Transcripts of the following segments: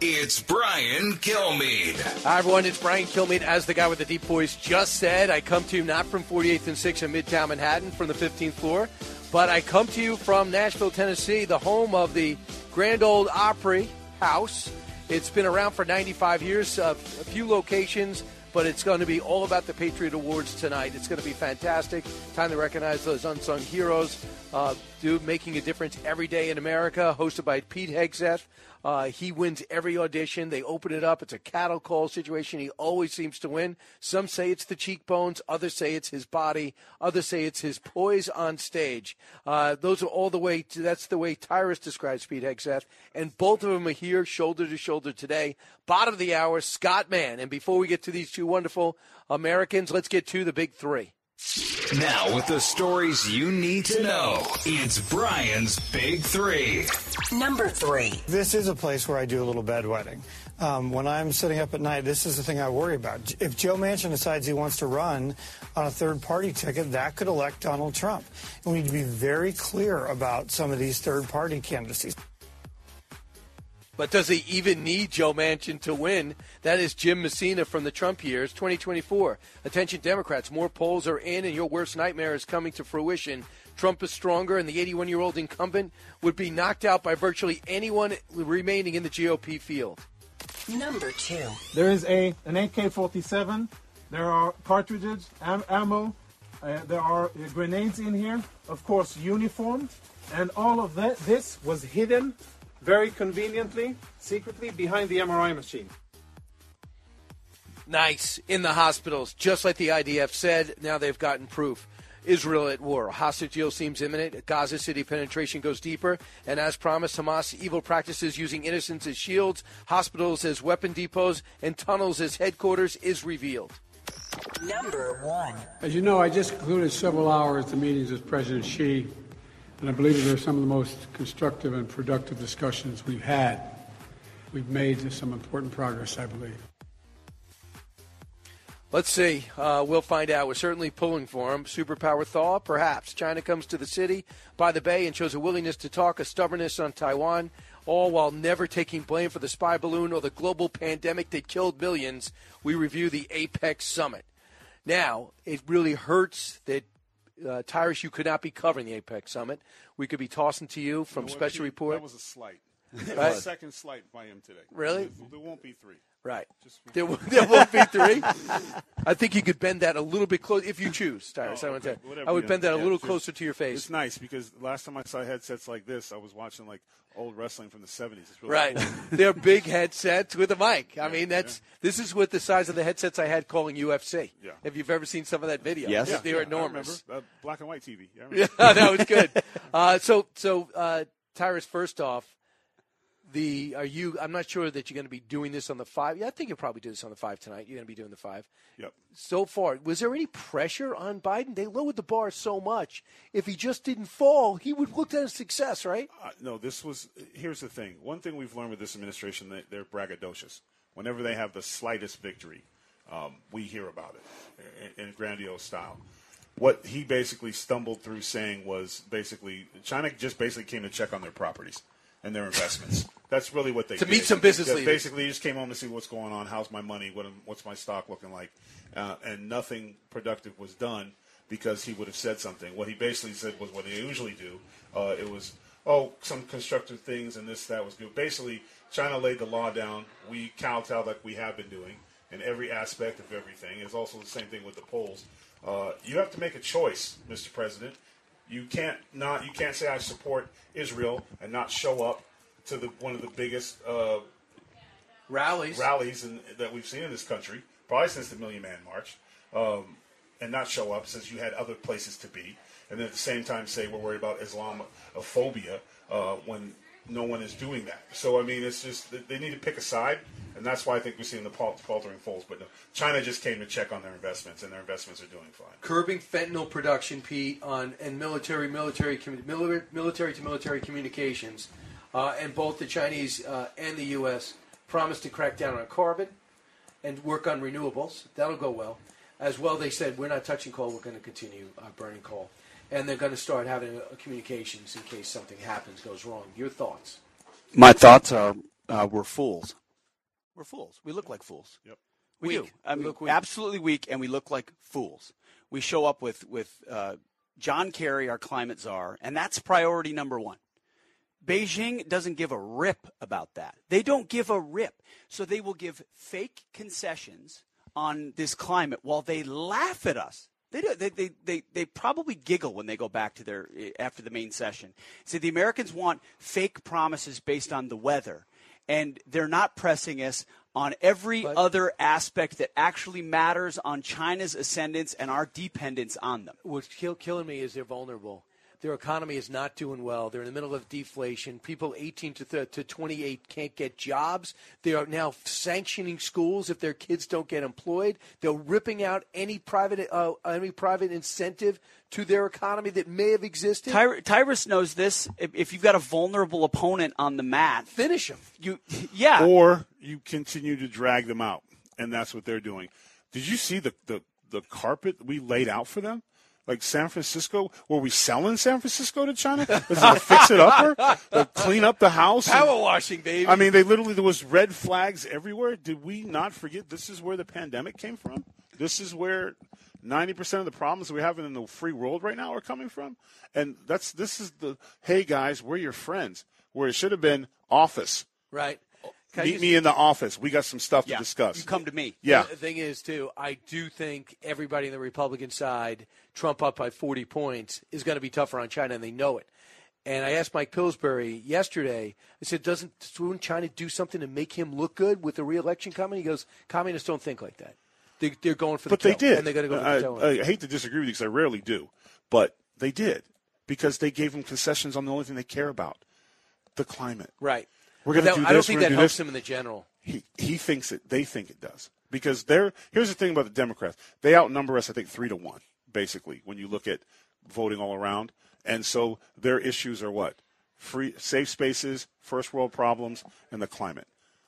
It's Brian Kilmeade. Hi, everyone. It's Brian Kilmeade. As the guy with the deep voice just said, I come to you not from 48th and 6th in Midtown Manhattan from the 15th floor, but I come to you from Nashville, Tennessee, the home of the Grand Ole Opry House. It's been around for 95 years, uh, a few locations, but it's going to be all about the Patriot Awards tonight. It's going to be fantastic. Time to recognize those unsung heroes, uh, making a difference every day in America, hosted by Pete Hegseth. Uh, he wins every audition. They open it up. It's a cattle call situation. He always seems to win. Some say it's the cheekbones. Others say it's his body. Others say it's his poise on stage. Uh, those are all the way. To, that's the way Tyrus describes Pete Hegseth. And both of them are here, shoulder to shoulder today. Bottom of the hour, Scott Mann. And before we get to these two wonderful Americans, let's get to the big three. Now, with the stories you need to know, it's Brian's Big Three. Number three. This is a place where I do a little bedwetting. Um, when I'm sitting up at night, this is the thing I worry about. If Joe Manchin decides he wants to run on a third party ticket, that could elect Donald Trump. And we need to be very clear about some of these third party candidacies. But does he even need Joe Manchin to win? That is Jim Messina from the Trump years, 2024. Attention, Democrats, more polls are in, and your worst nightmare is coming to fruition. Trump is stronger, and the 81 year old incumbent would be knocked out by virtually anyone remaining in the GOP field. Number two. There is a an AK-47. There are cartridges, am- ammo. Uh, there are uh, grenades in here. Of course, uniform, and all of that. This was hidden very conveniently, secretly behind the MRI machine. Nice. In the hospitals, just like the IDF said, now they've gotten proof. Israel at war. A Hostage deal seems imminent. Gaza City penetration goes deeper. And as promised, Hamas evil practices using innocents as shields, hospitals as weapon depots, and tunnels as headquarters is revealed. Number one. As you know, I just concluded several hours of meetings with President Xi, and I believe they're some of the most constructive and productive discussions we've had. We've made some important progress, I believe. Let's see. Uh, we'll find out. We're certainly pulling for him. Superpower thaw, perhaps. China comes to the city by the bay and shows a willingness to talk, a stubbornness on Taiwan, all while never taking blame for the spy balloon or the global pandemic that killed millions. We review the APEC Summit. Now, it really hurts that uh, Tyrus, you could not be covering the APEC Summit. We could be tossing to you from You know what, Special? Report. That was a slight. Right. A second slight by him today. Really? There won't be three. Right. There, will- there won't be three. I think you could bend that a little bit close if you choose, Tyrus. I, would okay. say. I would bend that a little just- closer to your face. It's nice because last time I saw headsets like this, I was watching like old wrestling from the 70s. It's really Right. cool. They're big headsets with a mic. I mean, that's this is what the size of the headsets I had calling UFC. Yeah. If you've ever seen some of that video, Yeah, they were yeah, enormous. remember. Uh, black and white TV. Yeah, I Yeah, that was good. Uh, so, so uh, Tyrus, first off, the are you? I'm not sure that you're going to be doing this on the five. Yeah, I think you'll probably do this on the five tonight. You're going to be doing the five. Yep. So far, was there any pressure on Biden? They lowered the bar so much. If he just didn't fall, he would look at a success, right? Uh, no, this was. Here's the thing. One thing we've learned with this administration, they, they're braggadocious. Whenever they have the slightest victory, um, we hear about it in, in grandiose style. What he basically stumbled through saying was basically China just basically came to check on their properties and their investments. That's really what they To did. meet some business leaders. Basically, he just came home to see what's going on. How's my money? What, what's my stock looking like? Uh, and nothing productive was done because he would have said something. What he basically said was what they usually do. Uh, it was, oh, some constructive things and this, that was good. Basically, China laid the law down. We kowtowed like we have been doing in every aspect of everything. It's also the same thing with the polls. Uh, you have to make a choice, Mr. President. You can't not you can't say I support Israel and not show up to the one of the biggest uh, rallies. rallies in, that we've seen in this country, probably since the Million Man March, um, and not show up since you had other places to be, and then at the same time say we're worried about Islamophobia uh, when no one is doing that. So I mean, it's just they- need to pick a side, and that's why I think we're seeing the faltering falls. But no, China just came to check on their investments, and their investments are doing fine. curbing fentanyl production, Pete, on and military, military, military to military communications, uh, and both the Chinese uh, and the U.S. promised to crack down on carbon and work on renewables. That'll go well. As well, they said we're not touching coal. We're going to continue uh, burning coal, and they're going to start having uh, communications in case something happens, goes wrong. Your thoughts? My thoughts are uh, we're fools. We're fools. We look like fools. Yep. We Weak. do. I We mean, look weak. absolutely weak, and we look like fools. We show up with with uh, John Kerry, our climate czar, and that's priority number one. Beijing doesn't give a rip about that. They don't give a rip. So they will give fake concessions on this climate while they laugh at us. They, do, they, they, they, they probably giggle when they go back to their eh, after the main session. See, the Americans want fake promises based on the weather, and they're not pressing us on every other aspect that actually matters on China's ascendance and our dependence on them. What's kill, killing me is they're vulnerable. Their economy is not doing well. They're in the middle of deflation. People 18 to, th- to 28 can't get jobs. They are now sanctioning schools if their kids don't get employed. They're ripping out any private uh, any private incentive to their economy that may have existed. Ty- Tyrus knows this. If, if you've got a vulnerable opponent on the mat, finish him. You, yeah. Or you continue to drag them out, and that's what they're doing. Did you see the the, the carpet we laid out for them? Like San Francisco, were we selling San Francisco to China? Is it a fix it upper? To clean up the house? Power washing, baby. I mean, they literally there was red flags everywhere. Did we not forget this is where the pandemic came from? This is where ninety percent of the problems we have in the free world right now are coming from. And that's this is the hey guys, we're your friends. Where it should have been office. Right. Can Meet me in the office. We got some stuff to discuss. You come to me. Yeah. The thing is, too, I do think everybody on the Republican side, Trump up by 40 points, is going to be tougher on China, and they know it. And I asked Mike Pillsbury yesterday, I said, doesn't wouldn't China do something to make him look good with the reelection coming? He goes, communists don't think like that. They, they're going for the But they did. And they're going to go for I, the kill. I hate to disagree with you because I rarely do, but they did because they gave him concessions on the only thing they care about, the climate. right. We're going to do this. I don't think that do helps this. him in the general. He he thinks it. They think it does because they're. Here's the thing about the Democrats. They outnumber us, I think, three to one, basically, when you look at voting all around. And so their issues are what? Free, safe spaces, first world problems, and the climate.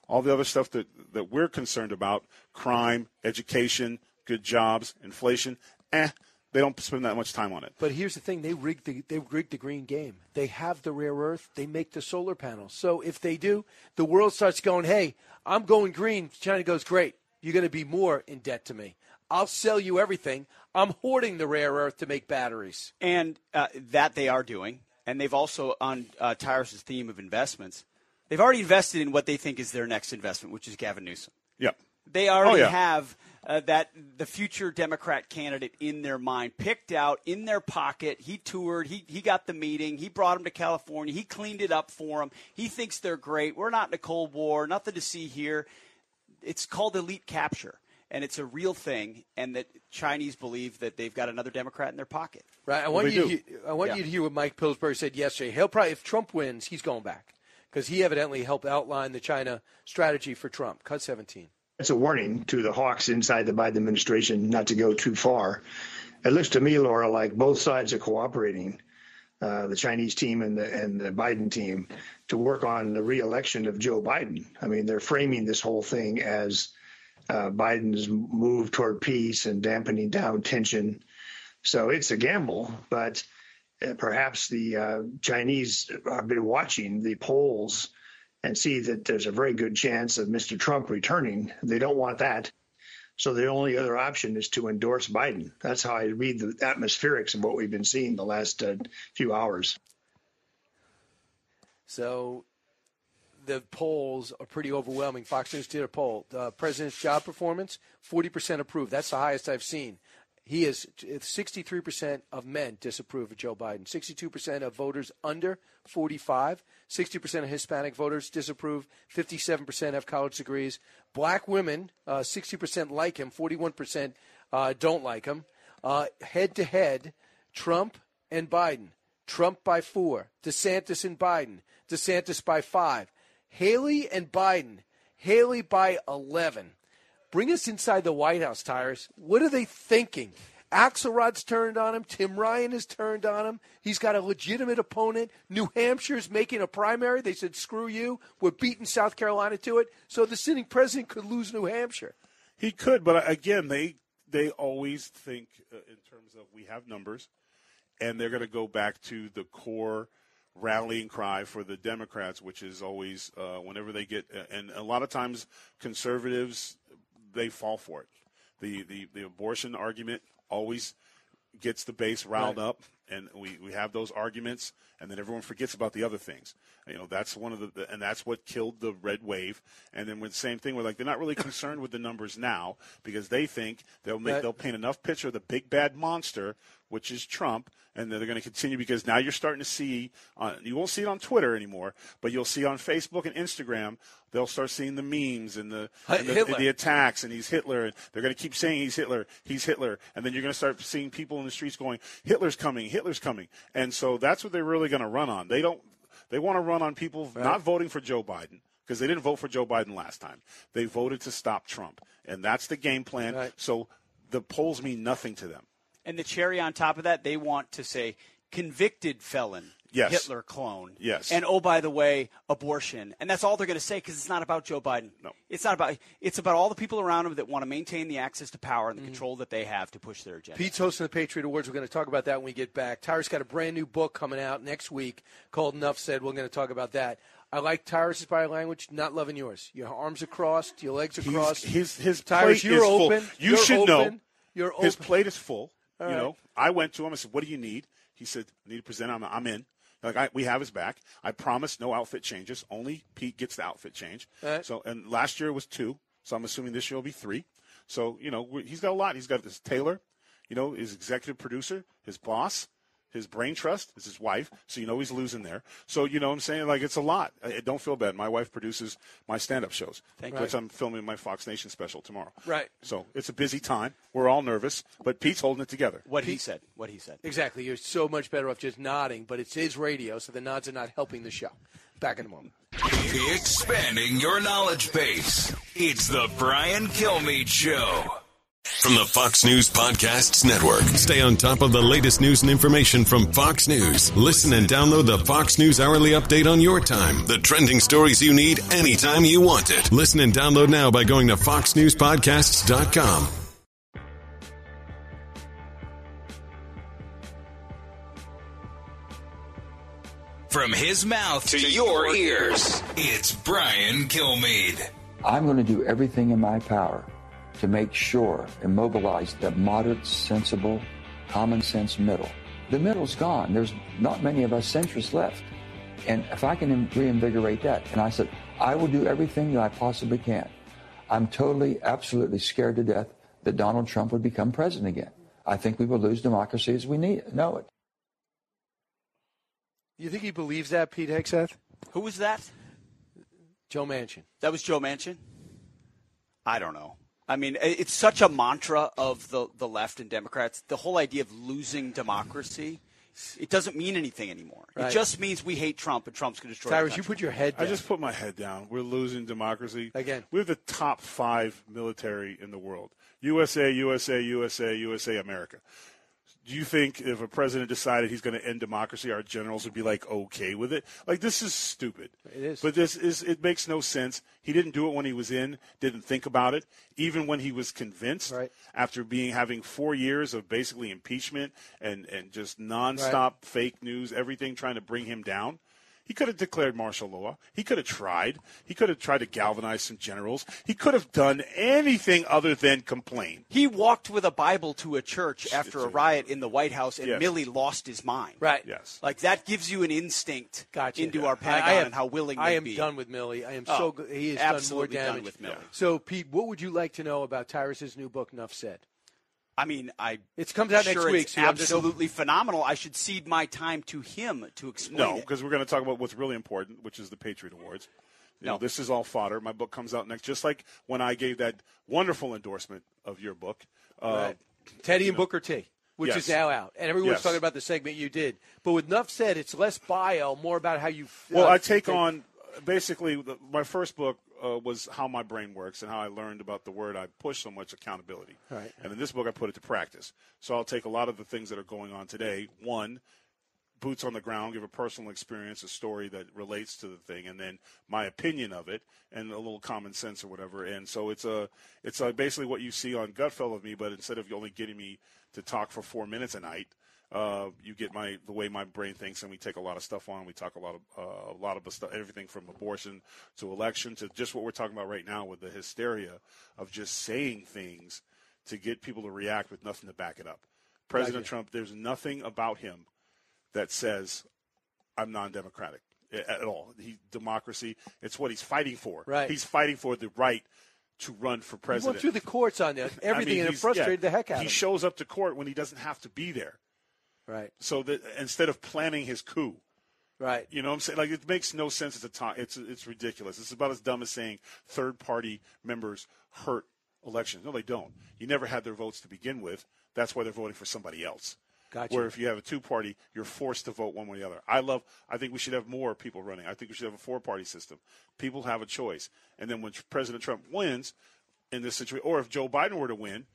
All the other stuff that, that we're concerned about, crime, education, good jobs, inflation, eh, they don't spend that much time on it. But here's the thing: they rigged the they rigged the green game. They have the rare earth. They make the solar panels. So if they do, the world starts going, "Hey, I'm going green." China goes, "Great, you're going to be more in debt to me. I'll sell you everything. I'm hoarding the rare earth to make batteries." and uh, that they are doing, and they've also on uh, Tyrus's theme of investments, they've already invested in what they think is their next investment, which is Gavin Newsom. Yep. They already Oh, yeah. have uh, that the future Democrat candidate in their mind, picked out in their pocket. He toured. He he got the meeting. He brought him to California. He cleaned it up for them. He thinks they're great. We're not in a cold war. Nothing to see here. It's called elite capture, and it's a real thing. And that Chinese believe that they've got another Democrat in their pocket. Right. I want they you. To do. hear, I want Yeah. you to hear what Mike Pillsbury said yesterday. He'll probably, if Trump wins, he's going back because he evidently helped outline the China strategy for Trump. Cut 17. It's a warning to the hawks inside the Biden administration not to go too far. It looks to me, Laura, like both sides are cooperating, uh, the Chinese team and the and the Biden team, to work on the reelection of Joe Biden. I mean, they're framing this whole thing as uh, Biden's move toward peace and dampening down tension. So it's a gamble, but uh, perhaps the uh, Chinese have been watching the polls and see that there's a very good chance of Mr. Trump returning. They don't want that. So the only other option is to endorse Biden. That's how I read the atmospherics of what we've been seeing the last uh, few hours. So the polls are pretty overwhelming. Fox News did a poll. The president's job performance, 40% approved. That's the highest I've seen. He is 63% of men disapprove of Joe Biden. 62% of voters under 45. 60% of Hispanic voters disapprove. 57% have college degrees. Black women, uh, 60% like him. 41% uh, don't like him. Head to head, Trump and Biden. Trump by four, DeSantis and Biden, DeSantis by five, Haley and Biden, Haley by 11. Bring us inside the White House, Tyrus. What are they thinking? Axelrod's turned on him. Tim Ryan has turned on him. He's got a legitimate opponent. New Hampshire's making a primary. They said, screw you. We're beating South Carolina to it. So the sitting president could lose New Hampshire. He could, but again, they they always think uh, in terms of we have numbers, and they're going to go back to the core rallying cry for the Democrats, which is always uh, whenever they get, and a lot of times conservatives they fall for it. The the the abortion argument always gets the base riled Right. up, and we, we have those arguments, and then everyone forgets about the other things. You know, that's one of the, the and that's what killed the red wave. And then with the same thing, we're like they're not really concerned with the numbers now because they think they'll make Right. they'll paint enough picture of the big bad monster, which is Trump, and they're going to continue because now you're starting to see on you won't see it on Twitter anymore, but you'll see on Facebook and Instagram. They'll start seeing the memes and the, and the, Hitler. the attacks, and he's Hitler. And they're going to keep saying he's Hitler, he's Hitler, and then you're going to start seeing people in the streets going, "Hitler's coming, Hitler's coming," and so that's what they're really going to run on. They don't. They want to run on people not voting for Joe Biden because they didn't vote for Joe Biden last time. They voted to stop Trump, and that's the game plan. So the polls mean nothing to them. And the cherry on top of that, they want to say convicted felon, Yes. Hitler clone. Yes. And oh, by the way, abortion. And that's all they're going to say because it's not about Joe Biden. No. It's not about. It's about all the people around him that want to maintain the access to power and Mm-hmm. the control that they have to push their agenda. Pete's hosting the Patriot Awards. We're going to talk about that when we get back. Tyrus got a brand new book coming out next week called Enough Said. We're going to talk about that. I like Tyrus's body language, not loving yours. Your arms are crossed, your legs are He's- crossed. his his Tyrus, plate you're is full. open. You You're should open. know. You're His plate is full. All you right. know, I went to him. I said, "What do you need?" He said, "I need to present. I'm, I'm in." Like I, we have his back. I promise no outfit changes. Only Pete gets the outfit change. Right. So and last year it was two. So I'm assuming this year will be three. So you know he's got a lot. He's got this Taylor, you know, his executive producer, his boss, his brain trust is his wife. So you know he's losing there. So you know what I'm saying like it's a lot. I, I don't feel bad. My wife produces my stand-up shows, Thank which you. I'm filming my Fox Nation special tomorrow. Right. So it's a busy time. We're all nervous, but Pete's holding it together. What he said. What he said. Exactly. You're so much better off just nodding, but it's his radio, so the nods are not helping the show. Back in a moment. Expanding your knowledge base. It's the Brian Kilmeade Show. From the Fox News Podcasts Network. Stay on top of the latest news and information from Fox News. Listen and download the Fox News Hourly Update on your time. The trending stories you need anytime you want it. Listen and download now by going to foxnewspodcasts.com. From his mouth to your ears, it's Brian Kilmeade. I'm going to do everything in my power to make sure and mobilize the moderate, sensible, common sense middle. The middle's gone. There's not many of us centrists left. And if I can reinvigorate that, and I said, I will do everything that I possibly can. I'm totally, absolutely scared to death that Donald Trump would become president again. I think we will lose democracy as we need, know it. You think he believes that, Pete Hegseth? Who was that? Joe Manchin. That was Joe Manchin. I don't know. I mean, it's such a mantra of the the left and Democrats. The whole idea of losing democracy. It doesn't mean anything anymore. Right. It just means we hate Trump and Trump's going to destroy. the Tyrus, you put your head I just put my head down. We're losing democracy. Again. We're the top five military in the world. USA, USA, USA, USA, America. Do you think if a president decided he's going to end democracy, our generals would be like okay with it? Like this is stupid. It is. But this is it makes no sense. He didn't do it when he was in, didn't think about it, even when he was convinced Right. after being having 4 years of basically impeachment and and just nonstop fake news, everything trying to bring him down. He could have declared martial law. He could have tried. He could have tried to galvanize some generals. He could have done anything other than complain. He walked with a Bible to a church after a riot in the White House, and Yes. Milley lost his mind. Right. Yes. Like that gives you an instinct Gotcha. into our Pentagon I am- and how willing I am be. done with Milley. I am Oh, so good. He has done more absolutely done damage. with Milley. So, Pete, what would you like to know about Tyrus's new book, Enough Said? I mean, I. It comes out next sure week, so you have to- absolutely phenomenal. I should cede my time to him to explain No, because we're going to talk about what's really important, which is the Patriot Awards. You know, No. this is all fodder. My book comes out next, just like when I gave that wonderful endorsement of your book. Uh, Right. Teddy and Booker T. which Yes. is now out, and everyone's Yes. talking about the segment you did. But with enough said, it's less bio, more about how you. Well, uh, I take think. on basically the, my first book uh, was how my brain works and how I learned about the word I push so much accountability. Right. And in this book, I put it to practice. So I'll take a lot of the things that are going on today. One, boots on the ground, give a personal experience, a story that relates to the thing, and then my opinion of it and a little common sense or whatever. And so it's a it's a, basically what you see on Gutfeld of me, but instead of only getting me to talk for four minutes a night. Uh, you get my the way my brain thinks, and we take a lot of stuff on. We talk a lot of uh, a lot of stuff, everything from abortion to election to just what we're talking about right now with the hysteria of just saying things to get people to react with nothing to back it up. President Gotcha. Trump, there's nothing about him that says I'm non-democratic at all. He democracy. It's what he's fighting for. Right. He's fighting for the right to run for president. He went through the courts on that, I everything, mean, and it frustrated yeah, the heck out of him. He shows up to court when he doesn't have to be there. Right. So that instead of planning his coup, Right. you know what I'm saying? Like it makes no sense at the time. It's it's ridiculous. It's about as dumb as saying third party members hurt elections. No, they don't. You never had their votes to begin with. That's why they're voting for somebody else. Gotcha. Where if you have a two party, you're forced to vote one way or the other. I love. I think we should have more people running. I think we should have a four party system. People have a choice, and then when President Trump wins in this situation, or if Joe Biden were to win,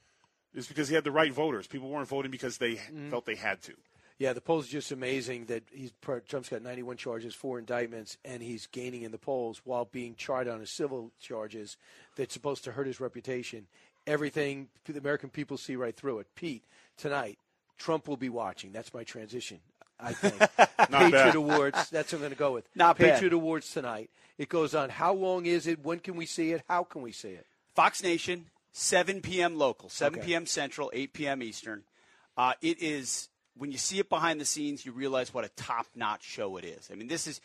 it's because he had the right voters. People weren't voting because they Mm-hmm. felt they had to. Yeah, the polls are just amazing that he's Trump's got 91 charges, four indictments, and he's gaining in the polls while being tried on his civil charges that's supposed to hurt his reputation. Everything the American people see right through it. Pete, tonight, Trump will be watching. That's my transition. I think Patriot bad. Awards. That's what I'm going to go with. Not bad. Patriot Awards tonight. It goes on. How long is it? When can we see it? How can we see it? Fox Nation, 7 p.m. local, 7 Okay. p.m. Central, 8 p.m. Eastern. Uh, it is when you see it behind the scenes, you realize what a top-notch show it is. I mean, this is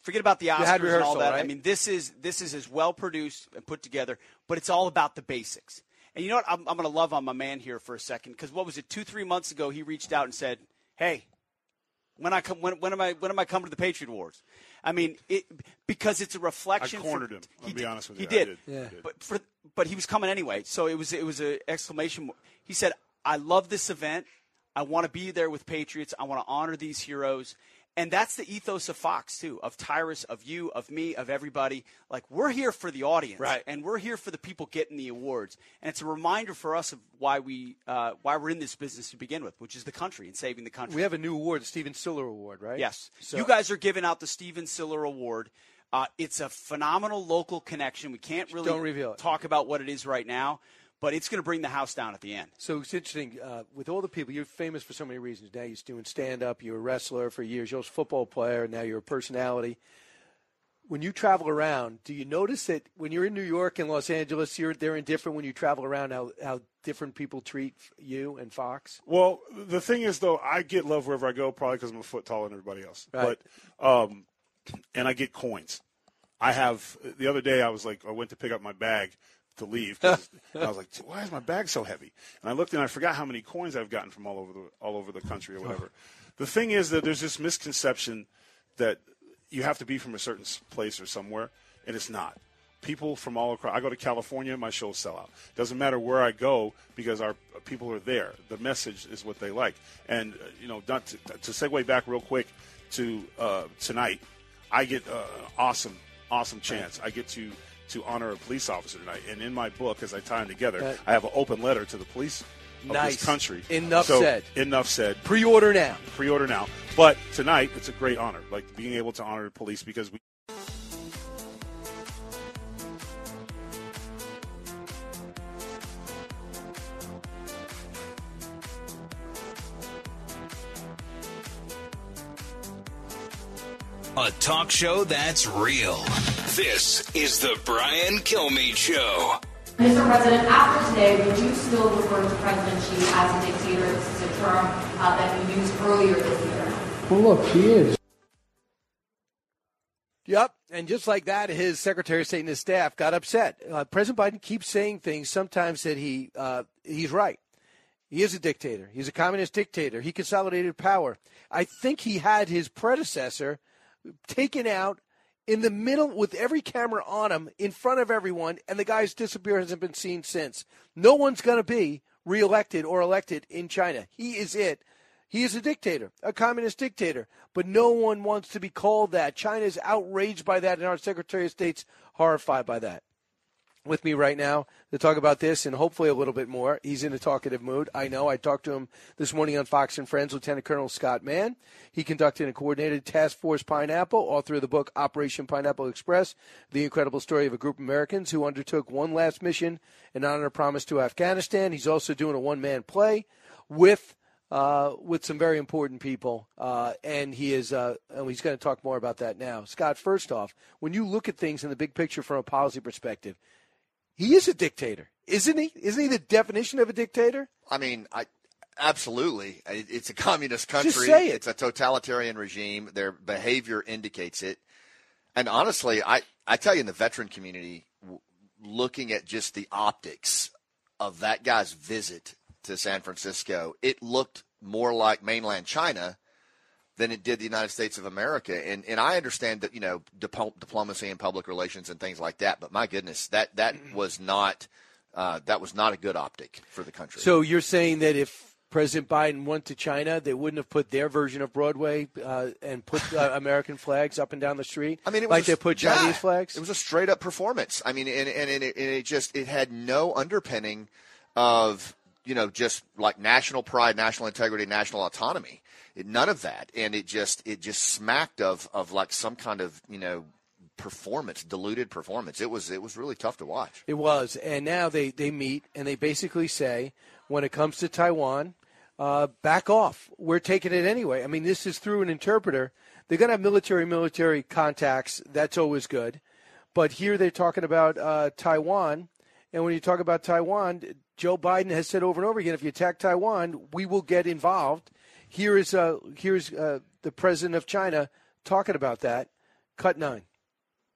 forget about the Oscars and all that. I mean, this is this is as well produced and put together, but it's all about the basics. And you know what? I'm, I'm going to love on my man here for a second because what was it? Two, three months ago, he reached out and said, "Hey, when I come, when, when am I when am I coming to the Patriot Awards?" I mean, it because it's a reflection. I for- cornered him. I'll he be did- honest with you. I did. did. Yeah. Did. But for but he was coming anyway, so it was it was a exclamation. He said, "I love this event. I want to be there with Patriots. I want to honor these heroes." And that's the ethos of Fox too, of Tyrus, of you, of me, of everybody. Like we're here for the audience, Right. And we're here for the people getting the awards. And it's a reminder for us of why we uh, why we're in this business to begin with, which is the country and saving the country. We have a new award, the Stephen Siller Award, right? Yes. So, you guys are giving out the Stephen Siller Award. Uh, it's a phenomenal local connection. We can't really Don't reveal it. talk about what it is right now, but it's going to bring the house down at the end. So it's interesting. Uh, with all the people, you're famous for so many reasons. Now you're doing stand up, you're a wrestler for years, you're a football player, now you're a personality. When you travel around, do you notice that when you're in New York and Los Angeles, you're they're indifferent when you travel around how, how different people treat you and Fox? Well, the thing is, though, I get love wherever I go, probably because I'm a foot taller than everybody else. Right. But, um, and I get coins. I have the other day. I was like, I went to pick up my bag to leave. I was like, why is my bag so heavy? And I looked and I forgot how many coins I've gotten from all over the all over the country or whatever. The thing is that there's this misconception that you have to be from a certain place or somewhere, and it's not. People from all across. I go to California, my shows sell out. Doesn't matter where I go because our people are there. The message is what they like. And uh, you know, not to, to segue back real quick to uh, tonight, I get uh, awesome, awesome chance. I get to to honor a police officer tonight, and in my book, as I tie them together, Right. I have an open letter to the police of Nice. this country. Enough So, said. Enough said. Pre-order now. Pre-order now. But tonight, it's a great honor, like being able to honor the police because we. A talk show that's real. This is the Brian Kilmeade Show. Mr. President, after today, would you still refer to President Xi as a dictator? This is a term uh, that you used earlier this year. Well, look, he is. Yep, and just like that, his Secretary of State and his staff got upset. Uh, President Biden keeps saying things sometimes that he uh, he's right. He is a dictator. He's a communist dictator. He consolidated power. I think he had his predecessor taken out in the middle with every camera on him in front of everyone, and the guy's disappeared hasn't been seen since. No one's going to be reelected or elected in China. He is it. He is a dictator, a communist dictator, but no one wants to be called that. China is outraged by that, and our Secretary of State's horrified by that with me right now to talk about this and hopefully a little bit more. He's in a talkative mood. I know. I talked to him this morning on Fox and Friends, Lieutenant Colonel Scott Mann. He conducted a coordinated task force Pineapple, author of the book Operation Pineapple Express, the incredible story of a group of Americans who undertook one last mission in honor a promise to Afghanistan. He's also doing a one man play with uh, with some very important people, uh, and he is. Uh, and he's going to talk more about that now. Scott, first off, when you look at things in the big picture from a policy perspective, he is a dictator, isn't he? Isn't he the definition of a dictator? I mean, I absolutely. It's a communist country. It. It's a totalitarian regime. Their behavior indicates it. And honestly, I I tell you, in the veteran community, looking at just the optics of that guy's visit to San Francisco, it looked more like mainland China than it did the United States of America. And and I understand that you know dip- diplomacy and public relations and things like that. But my goodness, that that was not uh, that was not a good optic for the country. So you're saying that if President Biden went to China, they wouldn't have put their version of Broadway uh, and put uh, American flags up and down the street. I mean, it was like a, they put yeah, Chinese flags. It was a straight up performance. I mean, and and, and, it, and it just it had no underpinning of you know just like national pride, national integrity, national autonomy none of that, and it just it just smacked of of like some kind of you know performance, diluted performance. It was it was really tough to watch. It was, and now they they meet and they basically say when it comes to Taiwan, uh, back off. We're taking it anyway. I mean, this is through an interpreter. They're going to have military military contacts. That's always good. But here they're talking about uh, Taiwan. And when you talk about Taiwan, Joe Biden has said over and over again if you attack Taiwan, we will get involved. Here is uh, here's uh, the president of China talking about that. Cut nine.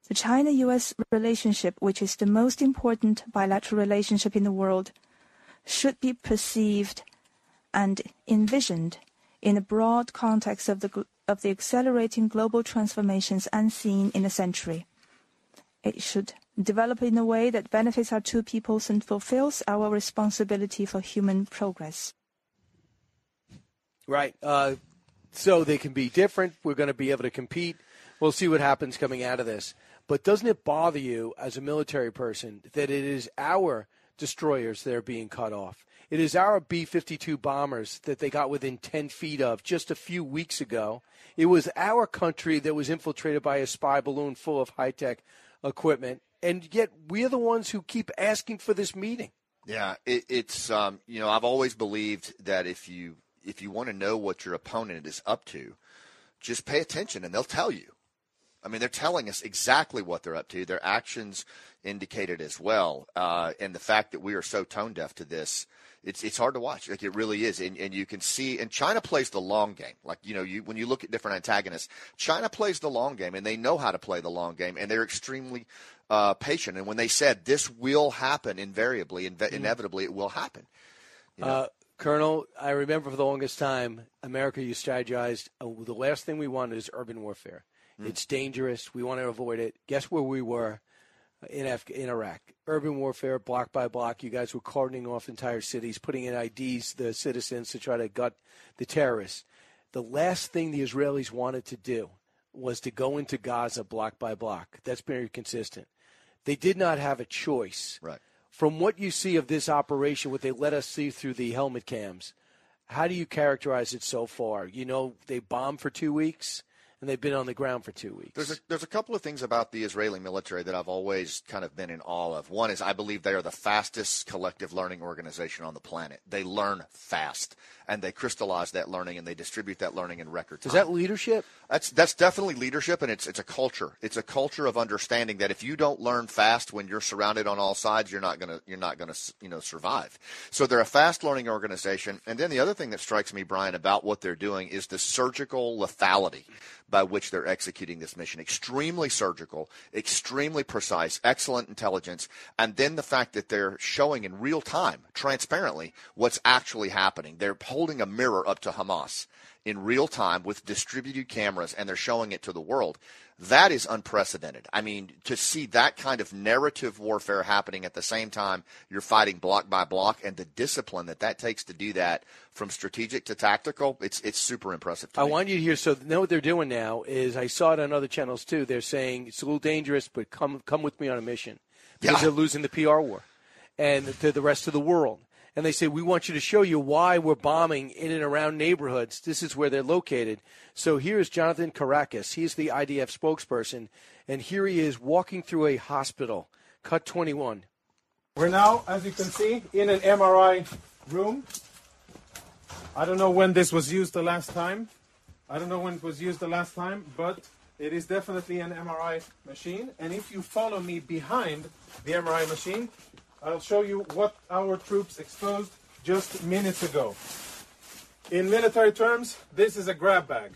The China US relationship, which is the most important bilateral relationship in the world, should be perceived and envisioned in a broad context of the, of the accelerating global transformations unseen in a century. It should develop in a way that benefits our two peoples and fulfills our responsibility for human progress. Right. Uh, so they can be different. We're going to be able to compete. We'll see what happens coming out of this. But doesn't it bother you as a military person that it is our destroyers that are being cut off? It is our B 52 bombers that they got within 10 feet of just a few weeks ago. It was our country that was infiltrated by a spy balloon full of high tech equipment. And yet we're the ones who keep asking for this meeting. Yeah, it, it's, um, you know, I've always believed that if you if you want to know what your opponent is up to, just pay attention and they'll tell you. I mean, they're telling us exactly what they're up to. Their actions indicate it as well. Uh, and the fact that we are so tone deaf to this, it's it's hard to watch. Like it really is. And, and you can see, and China plays the long game. Like you know, you when you look at different antagonists, China plays the long game, and they know how to play the long game, and they're extremely uh, patient. And when they said this will happen invariably, inve- mm-hmm. inevitably, it will happen. You know? uh, Colonel, I remember for the longest time, America, you strategized. Uh, the last thing we wanted is urban warfare. Mm. It's dangerous. We want to avoid it. Guess where we were in, Af- in Iraq? Urban warfare, block by block. You guys were cordoning off entire cities, putting in IDs, the citizens, to try to gut the terrorists. The last thing the Israelis wanted to do was to go into Gaza block by block. That's very consistent. They did not have a choice. Right from what you see of this operation, what they let us see through the helmet cams, how do you characterize it so far? You know, they bombed for two weeks and they've been on the ground for two weeks. There's a, there's a couple of things about the Israeli military that I've always kind of been in awe of. One is I believe they are the fastest collective learning organization on the planet. They learn fast and they crystallize that learning and they distribute that learning in record time. Is that leadership? That's that's definitely leadership, and it's it's a culture. It's a culture of understanding that if you don't learn fast when you're surrounded on all sides, you're not gonna you're not gonna you know survive. So they're a fast learning organization. And then the other thing that strikes me, Brian, about what they're doing is the surgical lethality by which they're executing this mission. Extremely surgical, extremely precise, excellent intelligence, and then the fact that they're showing in real time, transparently, what's actually happening. They're holding a mirror up to Hamas in real time with distributed cameras and they're showing it to the world. That is unprecedented. I mean, to see that kind of narrative warfare happening at the same time you're fighting block by block and the discipline that that takes to do that from strategic to tactical, it's it's super impressive. I want you to hear. So, know what they're doing now is I saw it on other channels too. They're saying it's a little dangerous, but come come with me on a mission because Yeah. they're losing the PR war and to the rest of the world. And they say we want you to show you why we're bombing in and around neighborhoods. This is where they're located. So here's Jonathan Conricus. He's the IDF spokesperson, and here he is walking through a hospital. Cut 21. We're now, as you can see, in an MRI room. I don't know when this was used the last time. I don't know when it was used the last time, but it is definitely an MRI machine. And if you follow me behind the MRI machine, I'll show you what our troops exposed just minutes ago. In military terms, this is a grab bag,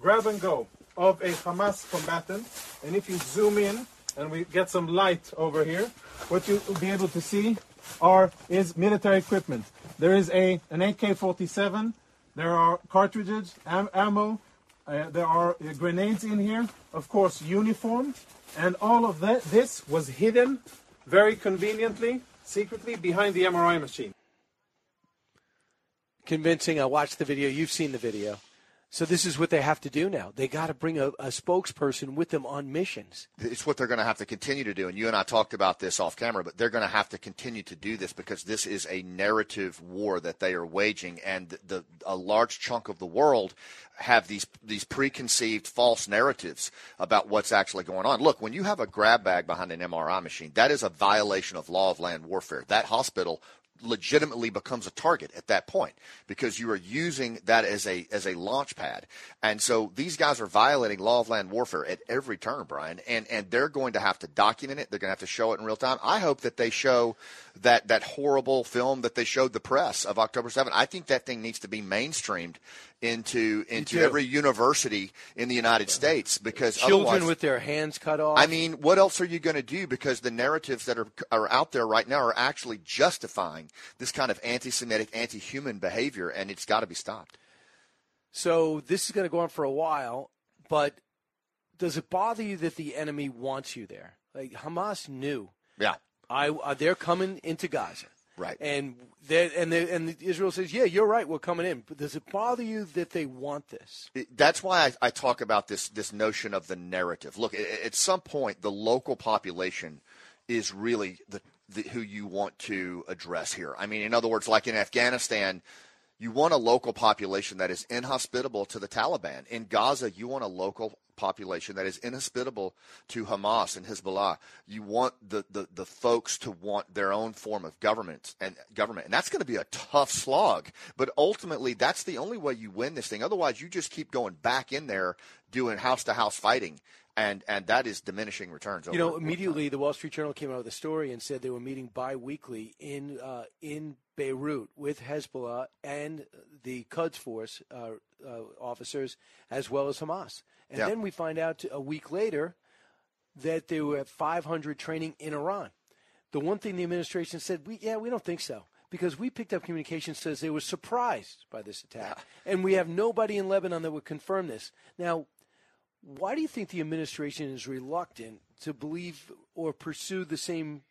grab and go of a Hamas combatant. And if you zoom in and we get some light over here, what you'll be able to see are is military equipment. There is a an AK-47. There are cartridges, am- ammo. Uh, there are uh, grenades in here. Of course, uniform, and all of that. This was hidden very conveniently, secretly behind the MRI machine. Convincing. I watched the video. You've seen the video. So this is what they have to do now. They got to bring a, a spokesperson with them on missions. It's what they're going to have to continue to do. And you and I talked about this off camera, but they're going to have to continue to do this because this is a narrative war that they are waging, and the, a large chunk of the world have these these preconceived false narratives about what's actually going on. Look, when you have a grab bag behind an MRI machine, that is a violation of law of land warfare. That hospital legitimately becomes a target at that point because you are using that as a as a launch pad. And so these guys are violating law of land warfare at every turn, Brian, and and they're going to have to document it. They're going to have to show it in real time. I hope that they show that that horrible film that they showed the press of October 7th. I think that thing needs to be mainstreamed into into every university in the United States because Children with their hands cut off. I mean, what else are you going to do? Because the narratives that are are out there right now are actually justifying this kind of anti-Semitic, anti-human behavior, and it's got to be stopped. So this is going to go on for a while, but does it bother you that the enemy wants you there? Like Hamas knew, Yeah, I uh, they're coming into Gaza, right? And they and they, and Israel says, yeah, you're right, we're coming in. But does it bother you that they want this? That's why I, I talk about this this notion of the narrative. Look, at some point, the local population is really the, the who you want to address here. I mean, in other words, like in Afghanistan, you want a local population that is inhospitable to the Taliban. In Gaza, you want a local population that is inhospitable to Hamas and Hezbollah. You want the, the, the folks to want their own form of government and government. And that's going to be a tough slog. But ultimately, that's the only way you win this thing. Otherwise, you just keep going back in there doing house to house fighting. And, and that is diminishing returns. You know, immediately the Wall Street Journal came out with a story and said they were meeting bi-weekly in uh, in Beirut with Hezbollah and the Quds Force uh, uh, officers as well as Hamas. And Yeah. then we find out a week later that they were at 500 training in Iran. The one thing the administration said, we, yeah, we don't think so. Because we picked up communication says they were surprised by this attack. And we have nobody in Lebanon that would confirm this. Now, why do you think the administration is reluctant to believe or pursue the same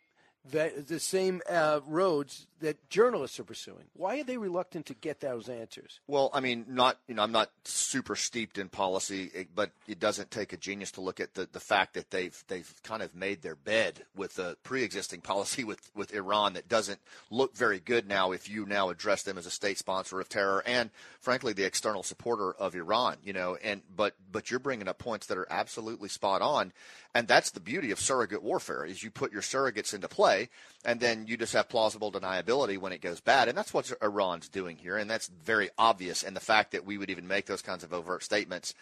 ve- the same uh, roads that journalists are pursuing? Why are they reluctant to get those answers? Well, I mean, not you know, I'm not super steeped in policy, but it doesn't take a genius to look at the, the fact that they've they've kind of made their bed with a pre-existing policy with with Iran that doesn't look very good now. If you now address them as a state sponsor of terror and, frankly, the external supporter of Iran, you know, and but but you're bringing up points that are absolutely spot on, and that's the beauty of surrogate warfare is you put your surrogates into play, and then you just have plausible deniability when it goes bad, and that's what Iran's doing here, and that's very obvious. And the fact that we would even make those kinds of overt statements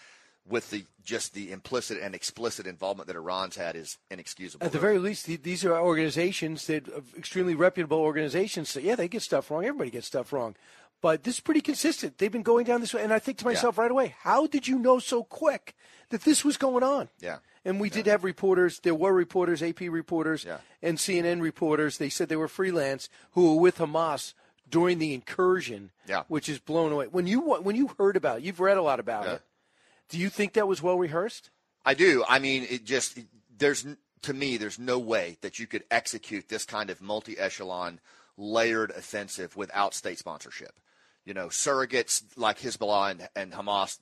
with the just the implicit and explicit involvement that Iran's had is inexcusable. At the very least, th- these are organizations that extremely reputable organizations. So yeah, they get stuff wrong. Everybody gets stuff wrong. But this is pretty consistent. They've been going down this way, and I think to myself right away, how did you know so quick that this was going on? Yeah. And we did have reporters. There were reporters, AP reporters, and CNN reporters. They said they were freelance who were with Hamas during the incursion, Yeah. which is blown away. When you when you heard about it, you've read a lot about Yeah. it. Do you think that was well rehearsed? I do. I mean, it just there's to me there's no way that you could execute this kind of multi-echelon layered offensive without state sponsorship. You know, surrogates like Hezbollah and, and Hamas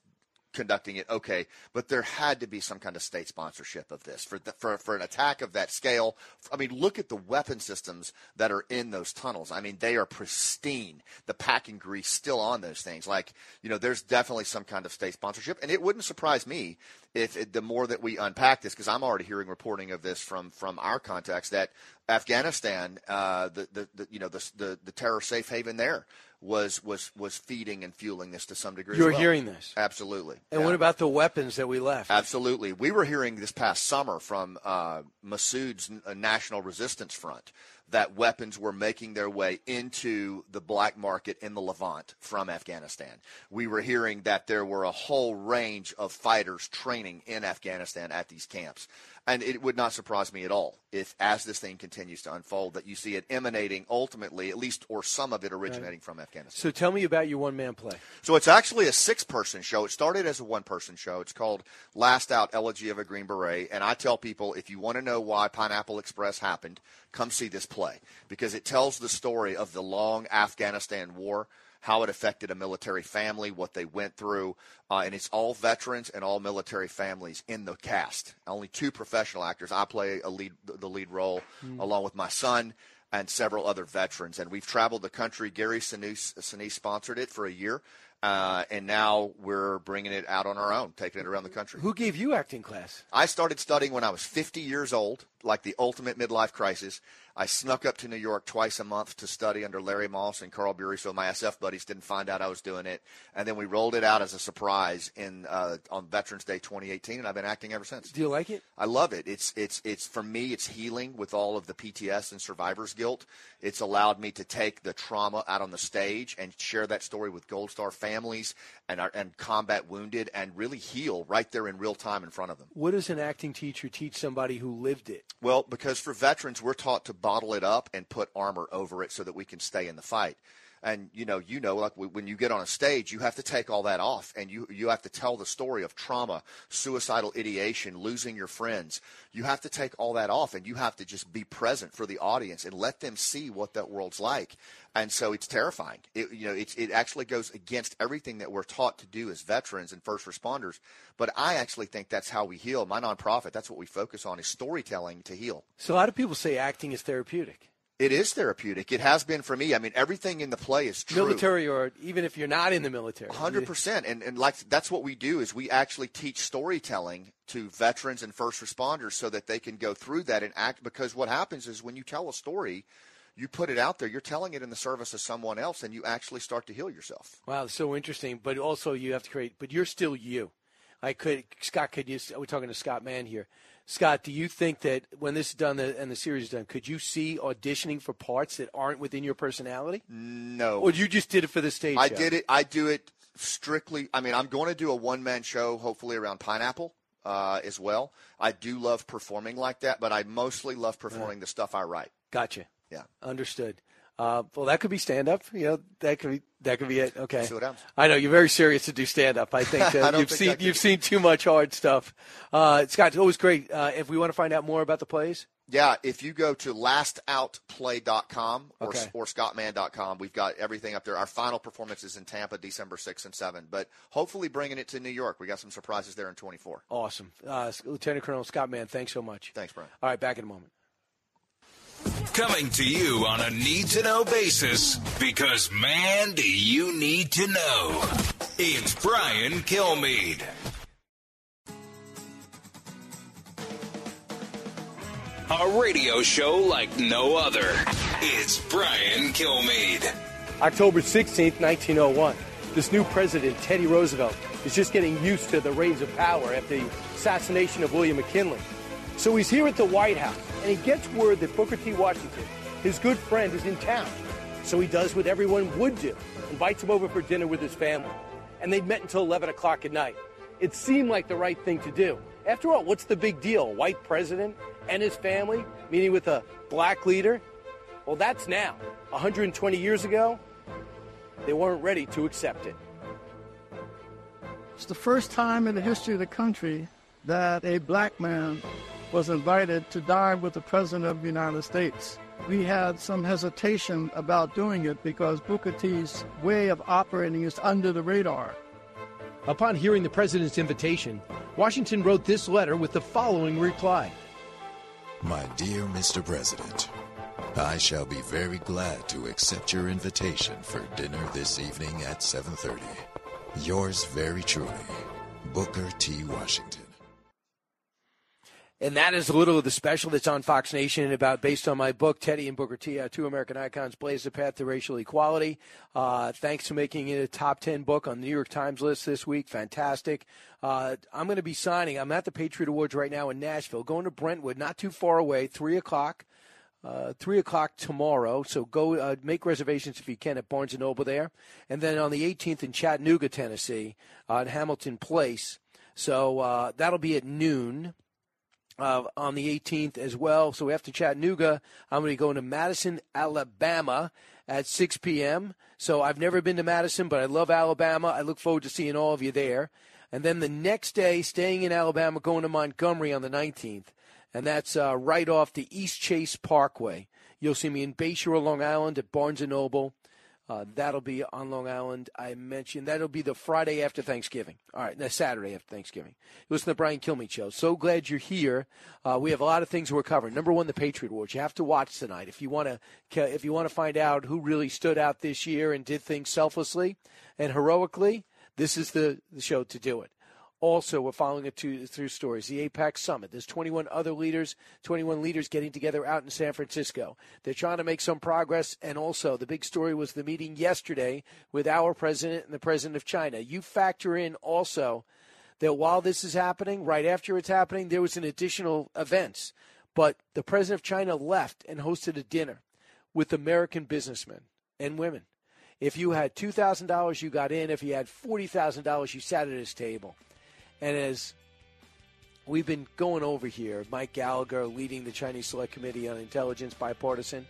conducting it, okay, but there had to be some kind of state sponsorship of this for the, for for an attack of that scale. I mean, look at the weapon systems that are in those tunnels. I mean, they are pristine. The packing grease still on those things. Like, you know, there's definitely some kind of state sponsorship, and it wouldn't surprise me if it, the more that we unpack this, because I'm already hearing reporting of this from from our contacts that Afghanistan, uh, the, the the you know the the, the terror safe haven there was was was feeding and fueling this to some degree. You're well. hearing this? absolutely. And what about the weapons that we left? Absolutely. We were hearing this past summer from uh, Massoud's uh, National Resistance Front that weapons were making their way into the black market in the Levant from Afghanistan. We were hearing that there were a whole range of fighters training in Afghanistan at these camps. And it would not surprise me at all if, as this thing continues to unfold, that you see it emanating ultimately, at least, or some of it originating from Afghanistan. So tell me about your one man play. So it's actually a six person show. It started as a one person show. It's called Last Out Elegy of a Green Beret. And I tell people if you want to know why Pineapple Express happened, come see this play because it tells the story of the long Afghanistan war. How it affected a military family, what they went through, uh, and it's all veterans and all military families in the cast. Only two professional actors. I play a lead, the lead role, Mm. along with my son and several other veterans. And we've traveled the country. Gary Sinise, Sinise sponsored it for a year, uh, and now we're bringing it out on our own, taking it around the country. Who gave you acting class? I started studying when I was 50 years old, like the ultimate midlife crisis. I snuck up to New York twice a month to study under Larry Moss and Carl Bury, so my SF buddies didn't find out I was doing it. And then we rolled it out as a surprise in uh, on Veterans Day 2018, and I've been acting ever since. Do you like it? I love it. It's it's it's for me. It's healing with all of the PTS and survivor's guilt. It's allowed me to take the trauma out on the stage and share that story with Gold Star families and our, and combat wounded, and really heal right there in real time in front of them. What does an acting teacher teach somebody who lived it? Well, because for veterans, we're taught to bottle it up and put armor over it so that we can stay in the fight. And you know, you know, like when you get on a stage, you have to take all that off, and you you have to tell the story of trauma, suicidal ideation, losing your friends. You have to take all that off, and you have to just be present for the audience and let them see what that world's like. And so it's terrifying. It, you know, it, it actually goes against everything that we're taught to do as veterans and first responders. But I actually think that's how we heal. My nonprofit, that's what we focus on, is storytelling to heal. So a lot of people say acting is therapeutic. It is therapeutic. It has been for me. I mean, everything in the play is true. Military or even if you're not in the military. Hundred percent, and and like that's what we do is we actually teach storytelling to veterans and first responders so that they can go through that and act. Because what happens is when you tell a story, you put it out there. You're telling it in the service of someone else, and you actually start to heal yourself. Wow, so interesting. But also, you have to create. But you're still you. I could, Scott. Could you? We're talking to Scott Mann here. Scott, do you think that when this is done and the series is done, could you see auditioning for parts that aren't within your personality? No. Or you just did it for the stage? I show? did it. I do it strictly. I mean, I'm going to do a one man show, hopefully around Pineapple uh, as well. I do love performing like that, but I mostly love performing the stuff I write. Gotcha. Yeah. Understood. Uh, well, that could be stand up. You know, that could be that could be it. Okay. See what happens. I know you're very serious to do stand up. I think uh, don't you've think seen you've seen too much hard stuff. Uh, Scott, it's always great. Uh, if we want to find out more about the plays, Yeah, if you go to lastoutplay.com or, Okay. or scottmann.com, we've got everything up there. Our final performance is in Tampa, December 6th and 7th, but hopefully bringing it to New York. We got some surprises there in 24. awesome. Uh, Lieutenant Colonel Scott Mann, thanks so much. Thanks, Brian. All right, back in a moment. Coming to you on a need to know basis because, man, do you need to know. It's Brian Kilmeade. A radio show like no other. It's Brian Kilmeade. October 16th, 1901. This new president, Teddy Roosevelt, is just getting used to the reins of power after the assassination of William McKinley. So he's here at the White House, and he gets word that Booker T. Washington, his good friend, is in town. So he does what everyone would do invites him over for dinner with his family. And they'd met until 11 o'clock at night. It seemed like the right thing to do. After all, what's the big deal? White president and his family meeting with a black leader? Well, that's now. 120 years ago, they weren't ready to accept it. It's the first time in the history of the country that a black man was invited to dine with the President of the United States. We had some hesitation about doing it because Booker T's way of operating is under the radar. Upon hearing the president's invitation, Washington wrote this letter with the following reply My dear Mr. President, I shall be very glad to accept your invitation for dinner this evening at 7:30. Yours very truly, Booker T. Washington. And that is a little of the special that's on Fox Nation about based on my book, Teddy and Booker T, uh, two American icons blaze the path to racial equality. Uh, thanks for making it a top 10 book on the New York Times list this week. Fantastic. Uh, I'm going to be signing. I'm at the Patriot Awards right now in Nashville, going to Brentwood, not too far away, 3 o'clock. Uh, three o'clock tomorrow. So go uh, make reservations if you can at Barnes and Noble there, and then on the 18th in Chattanooga, Tennessee, uh, at Hamilton Place. So uh, that'll be at noon. Uh, on the 18th as well. So after Chattanooga, I'm going to going to Madison, Alabama at 6 p.m. So I've never been to Madison, but I love Alabama. I look forward to seeing all of you there. And then the next day, staying in Alabama, going to Montgomery on the 19th. And that's uh, right off the East Chase Parkway. You'll see me in Bayshore, Long Island at Barnes & Noble. Uh, that'll be on Long Island. I mentioned that'll be the Friday after Thanksgiving. All right, the Saturday after Thanksgiving. Listen to the Brian Kilmeade show. So glad you're here. Uh, we have a lot of things we're covering. Number one, the Patriot Awards. You have to watch tonight if you want to. If you want to find out who really stood out this year and did things selflessly and heroically, this is the, the show to do it. Also, we're following it through stories. The APEC Summit. There's 21 other leaders, 21 leaders getting together out in San Francisco. They're trying to make some progress. And also, the big story was the meeting yesterday with our president and the president of China. You factor in also that while this is happening, right after it's happening, there was an additional events. But the president of China left and hosted a dinner with American businessmen and women. If you had $2,000, you got in. If you had $40,000, you sat at his table. And as we've been going over here, Mike Gallagher leading the Chinese Select Committee on Intelligence, bipartisan,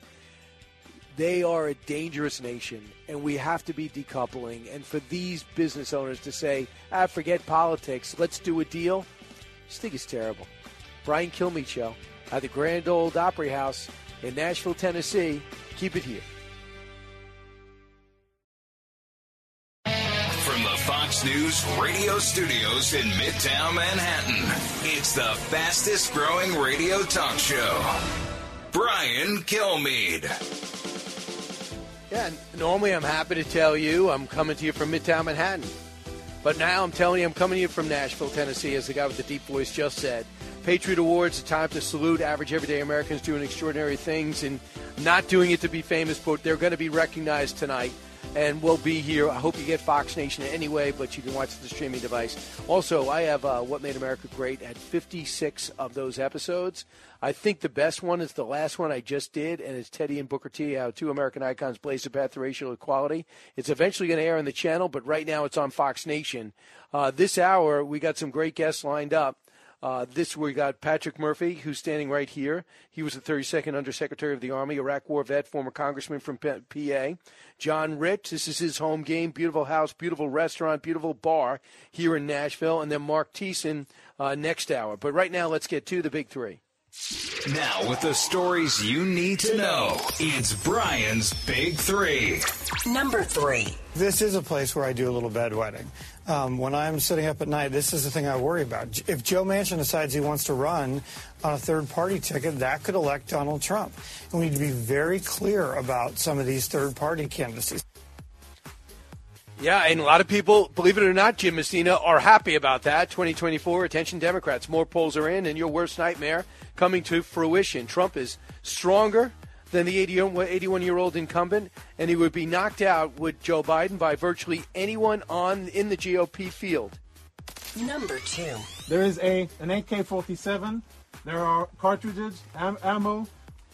they are a dangerous nation, and we have to be decoupling. And for these business owners to say, ah, forget politics, let's do a deal, I just think it's terrible. Brian Kilmeade Show at the Grand Ole Opry House in Nashville, Tennessee. Keep it here. News radio studios in Midtown Manhattan, it's the fastest growing radio talk show. Brian Kilmeade. Yeah, normally I'm happy to tell you I'm coming to you from Midtown Manhattan. But now I'm telling you I'm coming to you from Nashville, Tennessee, as the guy with the deep voice just said. Patriot Awards, a time to salute average everyday Americans doing extraordinary things and not doing it to be famous, but they're going to be recognized tonight and we'll be here. I hope you get Fox Nation anyway, but you can watch the streaming device. Also, I have uh, What Made America Great at 56 of those episodes. I think the best one is the last one I just did, and it's Teddy and Booker T, how two American icons blaze the path to racial equality. It's eventually going to air on the channel, but right now it's on Fox Nation. Uh, this hour, we got some great guests lined up. Uh, this we got Patrick Murphy, who's standing right here. He was the 32nd Undersecretary of the Army, Iraq War vet, former congressman from PA. John Rich, this is his home game. Beautiful house, beautiful restaurant, beautiful bar here in Nashville. And then Mark Thiessen uh, next hour. But right now, let's get to the big three. Now, with the stories you need to know, it's Brian's Big Three. Number three. This is a place where I do a little bedwetting. Um, when I'm sitting up at night, this is the thing I worry about. If Joe Manchin decides he wants to run on a third party ticket, that could elect Donald Trump. And we need to be very clear about some of these third party candidacies. Yeah, and a lot of people, believe it or not, Jim Messina, are happy about that. 2024, attention Democrats. More polls are in, and your worst nightmare coming to fruition. Trump is stronger than the 81 year old incumbent, and he would be knocked out with Joe Biden by virtually anyone on in the GOP field. Number two. There is a an AK-47. There are cartridges, am- ammo.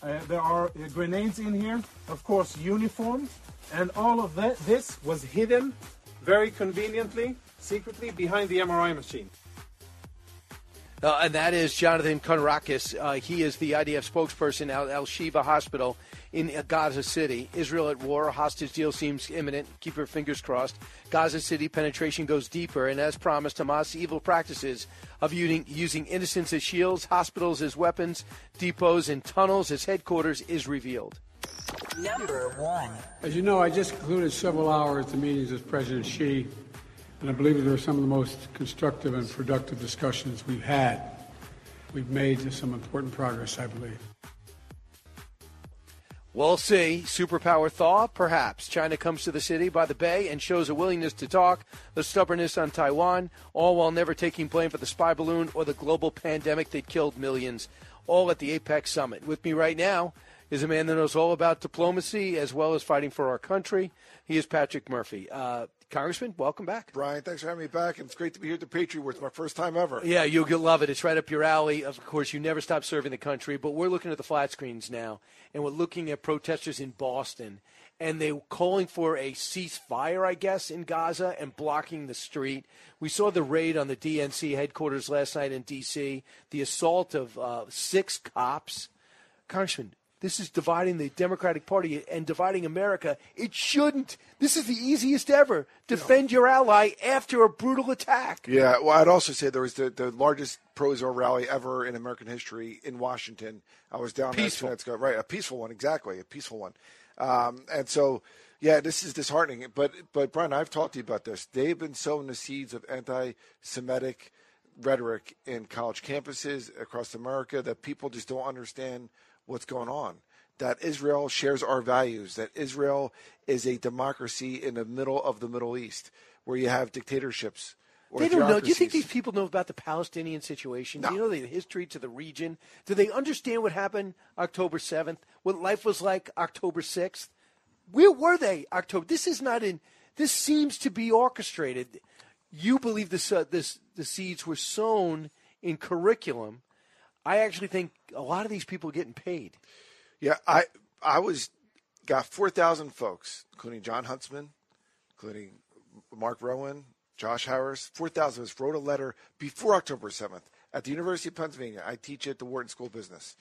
Uh, there are uh, grenades in here. Of course, uniforms, and all of that. This was hidden very conveniently, secretly behind the MRI machine. Uh, and that is Jonathan Conricus. Uh, he is the IDF spokesperson at Al Shifa Hospital in Gaza City. Israel at war. Hostage deal seems imminent. Keep your fingers crossed. Gaza City penetration goes deeper. And as promised, Hamas' evil practices of using, using innocents as shields, hospitals as weapons, depots and tunnels as headquarters is revealed. Number one. As you know, I just concluded several hours of meetings with President Xi, and I believe that they were some of the most constructive and productive discussions we've had. We've made some important progress, I believe. We'll see. Superpower thaw? Perhaps. China comes to the city by the bay and shows a willingness to talk, the stubbornness on Taiwan, all while never taking blame for the spy balloon or the global pandemic that killed millions, all at the APEC summit. With me right now is a man that knows all about diplomacy as well as fighting for our country. He is Patrick Murphy. Uh, Congressman, welcome back. Brian, thanks for having me back. And it's great to be here at the Patriot War. It's my first time ever. Yeah, you'll love it. It's right up your alley. Of course, you never stop serving the country, but we're looking at the flat screens now, and we're looking at protesters in Boston, and they're calling for a ceasefire, I guess, in Gaza and blocking the street. We saw the raid on the DNC headquarters last night in D.C., the assault of uh, six cops. Congressman, this is dividing the Democratic Party and dividing America. It shouldn't. This is the easiest ever. Defend your ally after a brutal attack. Yeah, well, I'd also say there was the, the largest pro Israel rally ever in American history in Washington. I was down Peaceful. there two nights ago. Right, a peaceful one, exactly, a peaceful one. Um, and so, yeah, this is disheartening. But, but Brian, I've talked to you about this. They've been sowing the seeds of anti-Semitic rhetoric in college campuses across America that people just don't understand what's going on. That Israel shares our values, that Israel is a democracy in the middle of the Middle East where you have dictatorships. They don't know. Do you think these people know about the Palestinian situation? Do you know the history to the region? Do they understand what happened October 7th? What life was like October 6th? Where were they October? This is not in. This seems to be orchestrated. You believe this, uh, this the seeds were sown in curriculum. I actually think a lot of these people getting paid. Yeah, I I was got four thousand folks, including Jon Huntsman, including Marc Rowan, Josh Harris. Four thousand of us wrote a letter before October seventh at the University of Pennsylvania. I teach at the Wharton School of Business.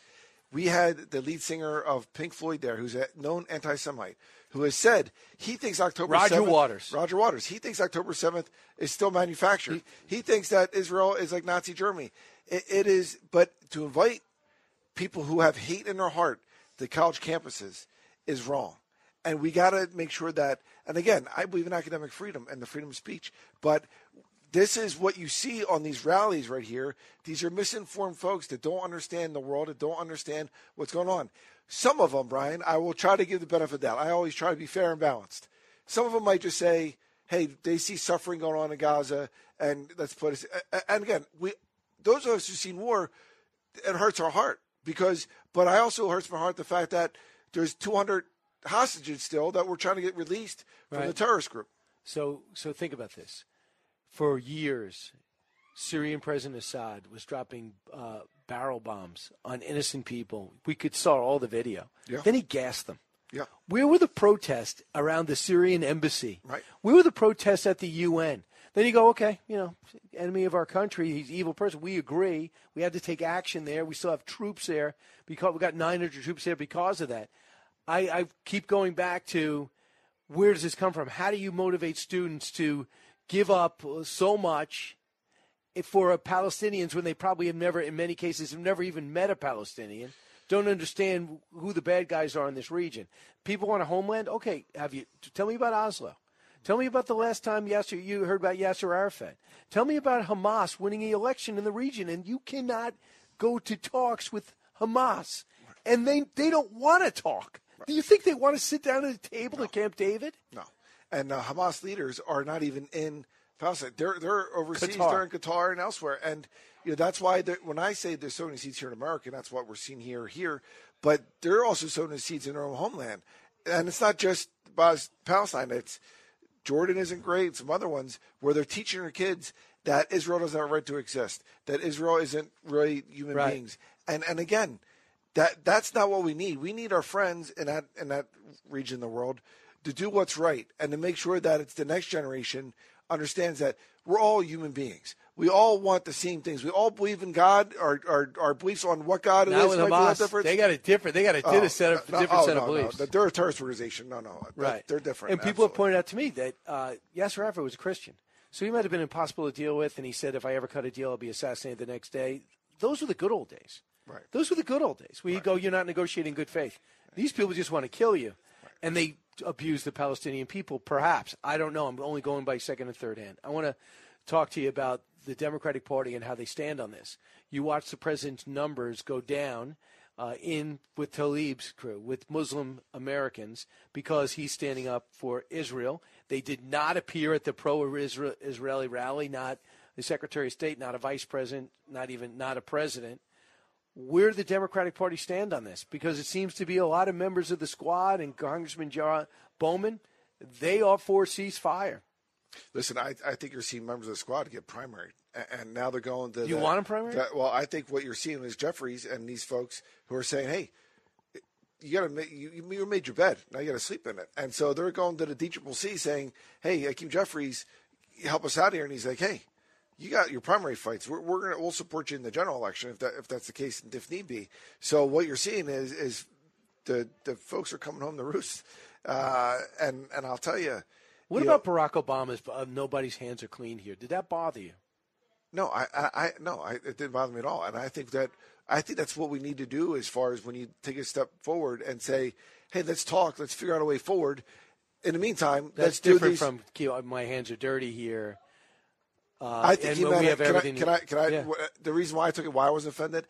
We had the lead singer of Pink Floyd there, who's a known anti-Semite, who has said he thinks October Roger 7th Waters. Roger Waters. He thinks October seventh is still manufactured. He, thinks that Israel is like Nazi Germany. It, it is, but to invite people who have hate in their heart to college campuses is wrong. And we got to make sure that, and again, I believe in academic freedom and the freedom of speech, but this is what you see on these rallies right here. These are misinformed folks that don't understand the world, that don't understand what's going on. Some of them, Brian, I will try to give the benefit of doubt. I always try to be fair and balanced. Some of them might just say, hey, they see suffering going on in Gaza, and let's put us. And again, we, those of us who've seen war, it hurts our heart because, but I also hurts my heart the fact that there's 200 hostages still that we're trying to get released from the terrorist group. So, so think about this. For years, Syrian President Assad was dropping uh, barrel bombs on innocent people. We could saw all the video. Yeah. Then he gassed them. Yeah. Where were the protests around the Syrian embassy? Right. Where were the protests at the UN? Then you go, okay, you know, enemy of our country, he's evil person. We agree. We had to take action there. We still have troops there because we got 900 troops there because of that. I, I keep going back to where does this come from? How do you motivate students to give up so much for Palestinians when they probably have never, in many cases, have never even met a Palestinian? Don't understand who the bad guys are in this region. People want a homeland. Okay, have you? Tell me about Oslo. Tell me about the last time Yasser, you heard about Yasser Arafat. Tell me about Hamas winning the election in the region, and you cannot go to talks with Hamas, and they they don't want to talk. Do you think they want to sit down at a table at Camp David? No. And uh, Hamas leaders are not even in Palestine. They're they're overseas. Qatar. They're in Qatar and elsewhere. And you know that's why when I say there's sowing seeds here in America, that's what we're seeing here here. But they're also sowing seeds in their own homeland. And it's not just Bas- Palestine. It's Jordan isn't great. Some other ones where they're teaching their kids that Israel doesn't have a right to exist. That Israel isn't really human Right. beings. And and again, that that's not what we need. We need our friends in that in that region of the world to do what's right and to make sure that it's the next generation understands that we're all human beings. We all want the same things. We all believe in God. Our our, our beliefs on what God Now is with might be a little Hamas, they got a different. They got a Oh, set of no, different oh, set no, of no. beliefs. They're a terrorist organization. No, no, they're- Right. They're different. And people have pointed out to me that uh, Yasser Arafat was a Christian, so he might have been impossible to deal with. And he said, "If I ever cut a deal, I'll be assassinated the next day." Those were the good old days. Right. Those were the good old days where you go, you're not negotiating good faith. These people just want to kill you, and they abuse the Palestinian people. Perhaps I don't know. I'm only going by second and third hand. I want to talk to you about the Democratic Party and how they stand on this. You watch the president's numbers go down uh, in with Tlaib's crew, with Muslim Americans, because he's standing up for Israel. They did not appear at the pro-Israeli rally. Not the Secretary of State, not a vice president, not even not a president. Where the Democratic Party stand on this? Because it seems to be a lot of members of the squad and Congressman John Bowman. They are for ceasefire. Listen, I, I think you're seeing members of the squad get primary, and now they're going to. You the- want 'em primary? that- well, I think what you're seeing is Jeffries and these folks who are saying, "Hey, you got to you, you made your bed, now you got to sleep in it," and so they're going to the D Triple C saying, "Hey, Hakeem Jeffries, help us out here," and he's like, "Hey." You got your primary fights. We're, we're gonna we'll support you in the general election if that if that's the case and if need be. So what you're seeing is is the the folks are coming home to roost, uh, and and I'll tell you, What you about Barack Obama's uh, "Nobody's hands are clean" here? Did that bother you? No, I, I, I no, I, it didn't bother me at all, and I think that I think that's what we need to do as far as when you take a step forward and say, "Hey, let's talk, let's figure out a way forward." In the meantime, That's let's do different these. from "Keep- "My hands are dirty" here. Uh, I think and he meant we it- have can I, everything. can I? Can I? Yeah. The reason why I took it, why I wasn't offended,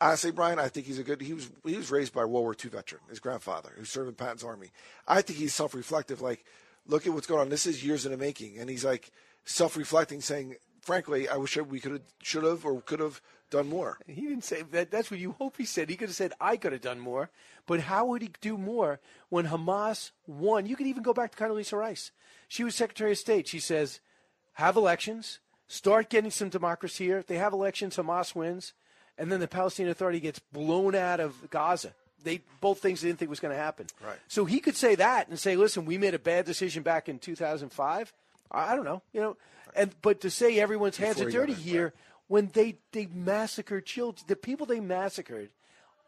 honestly, Brian, I think he's a good. He was he was raised by a World War II veteran, his grandfather, who served in Patton's army. I think he's self-reflective. Like, look at what's going on. This is years in the making, and he's like self-reflecting, saying, "Frankly, I wish we could have, should have, or could have done more." He didn't say that. That's what you hope he said. He could have said, "I could have done more," but how would he do more when Hamas won? You could even go back to Condoleezza Rice. She was Secretary of State. She says, "Have elections, start getting some democracy here. If they have elections, Hamas wins, and then the Palestinian Authority gets blown out of Gaza." They both things they didn't think was going to happen. Right. So he could say that and say, "Listen, we made a bad decision back in 2005." I I don't know, you know, and but to say everyone's hands Before are dirty here when they they massacred children, the people they massacred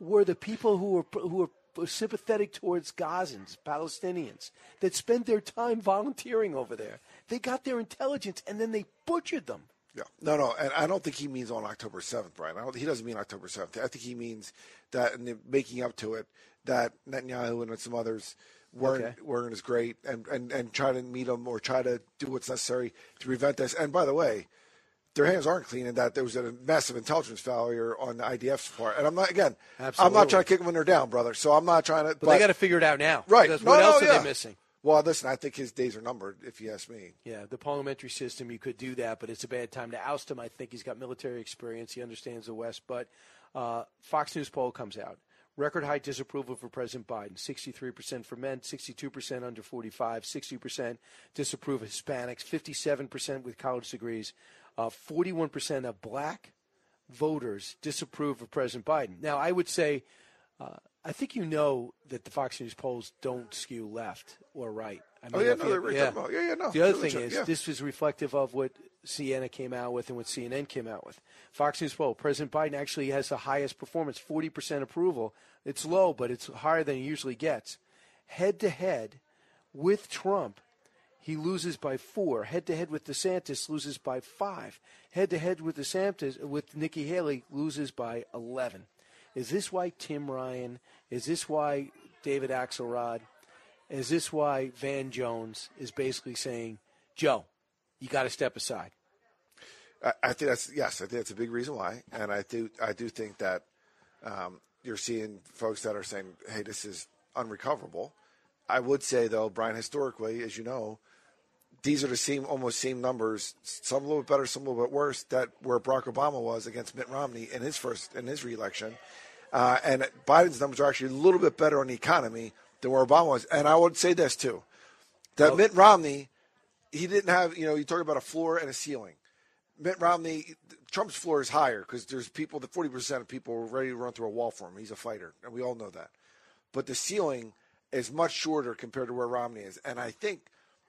were the people who were who were sympathetic towards Gazans, Palestinians that spent their time volunteering over there. They got their intelligence and then they butchered them. Yeah. No, no, and I don't think he means on October seventh, Brian. I don't, he doesn't mean October seventh. I think he means that in the making up to it, that Netanyahu and some others weren't Okay. weren't as great, and, and and try to meet them or try to do what's necessary to prevent this. And by the way, their hands aren't clean in that there was a massive intelligence failure on the IDF's part. And I'm not again. I'm not trying to kick them when they're down, brother. So I'm not trying to. But, they got to figure it out now. right. Because No, what no, else are yeah. they missing? Well, listen, I think his days are numbered, if you ask me. Yeah, the parliamentary system, you could do that, but it's a bad time to oust him. I think he's got military experience. He understands the West. But uh, Fox News poll comes out. Record high disapproval for President Biden 63% for men, 62% under 45, 60% disapprove of Hispanics, 57% with college degrees, uh, 41% of black voters disapprove of President Biden. Now, I would say, uh, I think you know that the Fox News polls don't skew left or right. I Oh, yeah, no, they're yeah. about- yeah, yeah, no, The other thing is, yeah. this was reflective of what Siena came out with and what CNN came out with. Fox News poll: President Biden actually has the highest performance, 40% approval. It's low, but it's higher than he usually gets. Head to head with Trump, he loses by four. Head to head with DeSantis, loses by five. Head to head with DeSantis, with Nikki Haley, loses by 11. Is this why Tim Ryan? Is this why David Axelrod? Is this why Van Jones is basically saying, Joe, you got to step aside? I, I think that's yes. I think that's a big reason why, and I do I do think that um, you're seeing folks that are saying, "Hey, this is unrecoverable." I would say though, Brian, historically, as you know, these are the same almost same numbers. Some a little bit better, some a little bit worse. That where Barack Obama was against Mitt Romney in his first in his reelection, uh, and Biden's numbers are actually a little bit better on the economy than where Obama was. And I would say this too, that Mitt Romney, he didn't have you know you talk about a floor and a ceiling. Mitt Romney, Trump's floor is higher because there's people, the 40% of people are ready to run through a wall for him. He's a fighter, and we all know that. But the ceiling is much shorter compared to where Romney is. And I think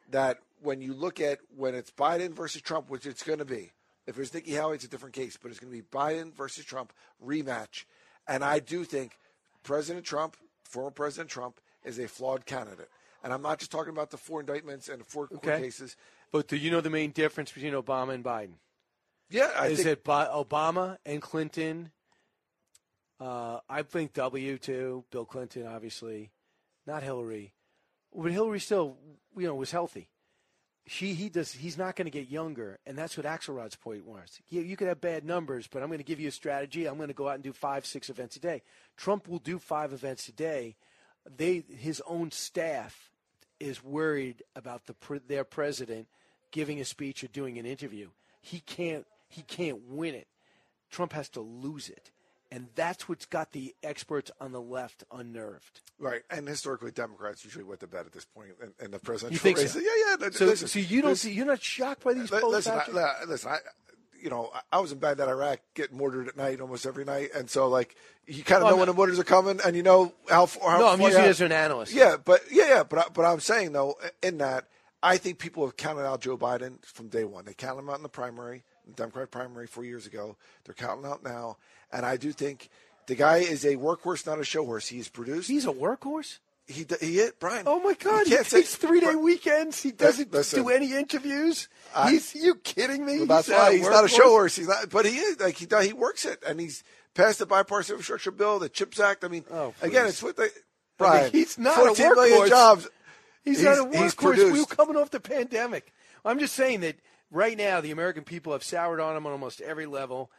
that when you look at when it's Biden versus Trump, which it's going to be, If it's Nikki Haley, it's a different case, but it's going to be Biden versus Trump rematch. And I do think President Trump, former President Trump, is a flawed candidate. And I'm not just talking about the four indictments and the four court Okay. cases. But do you know the main difference between Obama and Biden? Yeah, I is think it Obama and Clinton? Uh, I think W too. Bill Clinton, obviously, not Hillary, but Hillary still, you know, was healthy. She he does he's not going to get younger, and that's what Axelrod's point was. You, you could have bad numbers, but I'm going to give you a strategy. I'm going to go out and do five, six events a day. Trump will do five events a day. They his own staff is worried about the their president giving a speech or doing an interview. He can't he can't win it. Trump has to lose it. And that's what's got the experts on the left unnerved. Right, and historically, Democrats usually went to bed at this point in, in the presidential You think race. so? Yeah, yeah. So, listen, so you don't listen, see, you're not shocked by these polls? listen, I, listen. I, you know, I- was in Baghdad, Iraq, getting mortared at night almost every night, and so like you kind of Well, know when the mortars are coming, and you know how far. How No, I'm using it as an analyst. Yeah, but yeah, yeah, but I, but I'm saying though, in that, I think people have counted out Joe Biden from day one. They counted him out in the primary, the Democratic primary four years ago. They're counting out now, and I do think the guy is a workhorse, not a show horse. He's produced. He's a workhorse. He he hit Brian. Oh my God! He say- takes three day weekends. He doesn't Listen, do any interviews. I- He's you kidding me? That's He's why he's not a show horse. He's not, but he is like he he works it, and he's passed the bipartisan infrastructure bill, the Chips Act. I mean, Oh, again, it's what they. I mean, Brian, he's not a 14 million workhorse. jobs. He's, not a workhorse. He's we were coming off the pandemic. I'm just saying that right now the American people have soured on him on almost every level,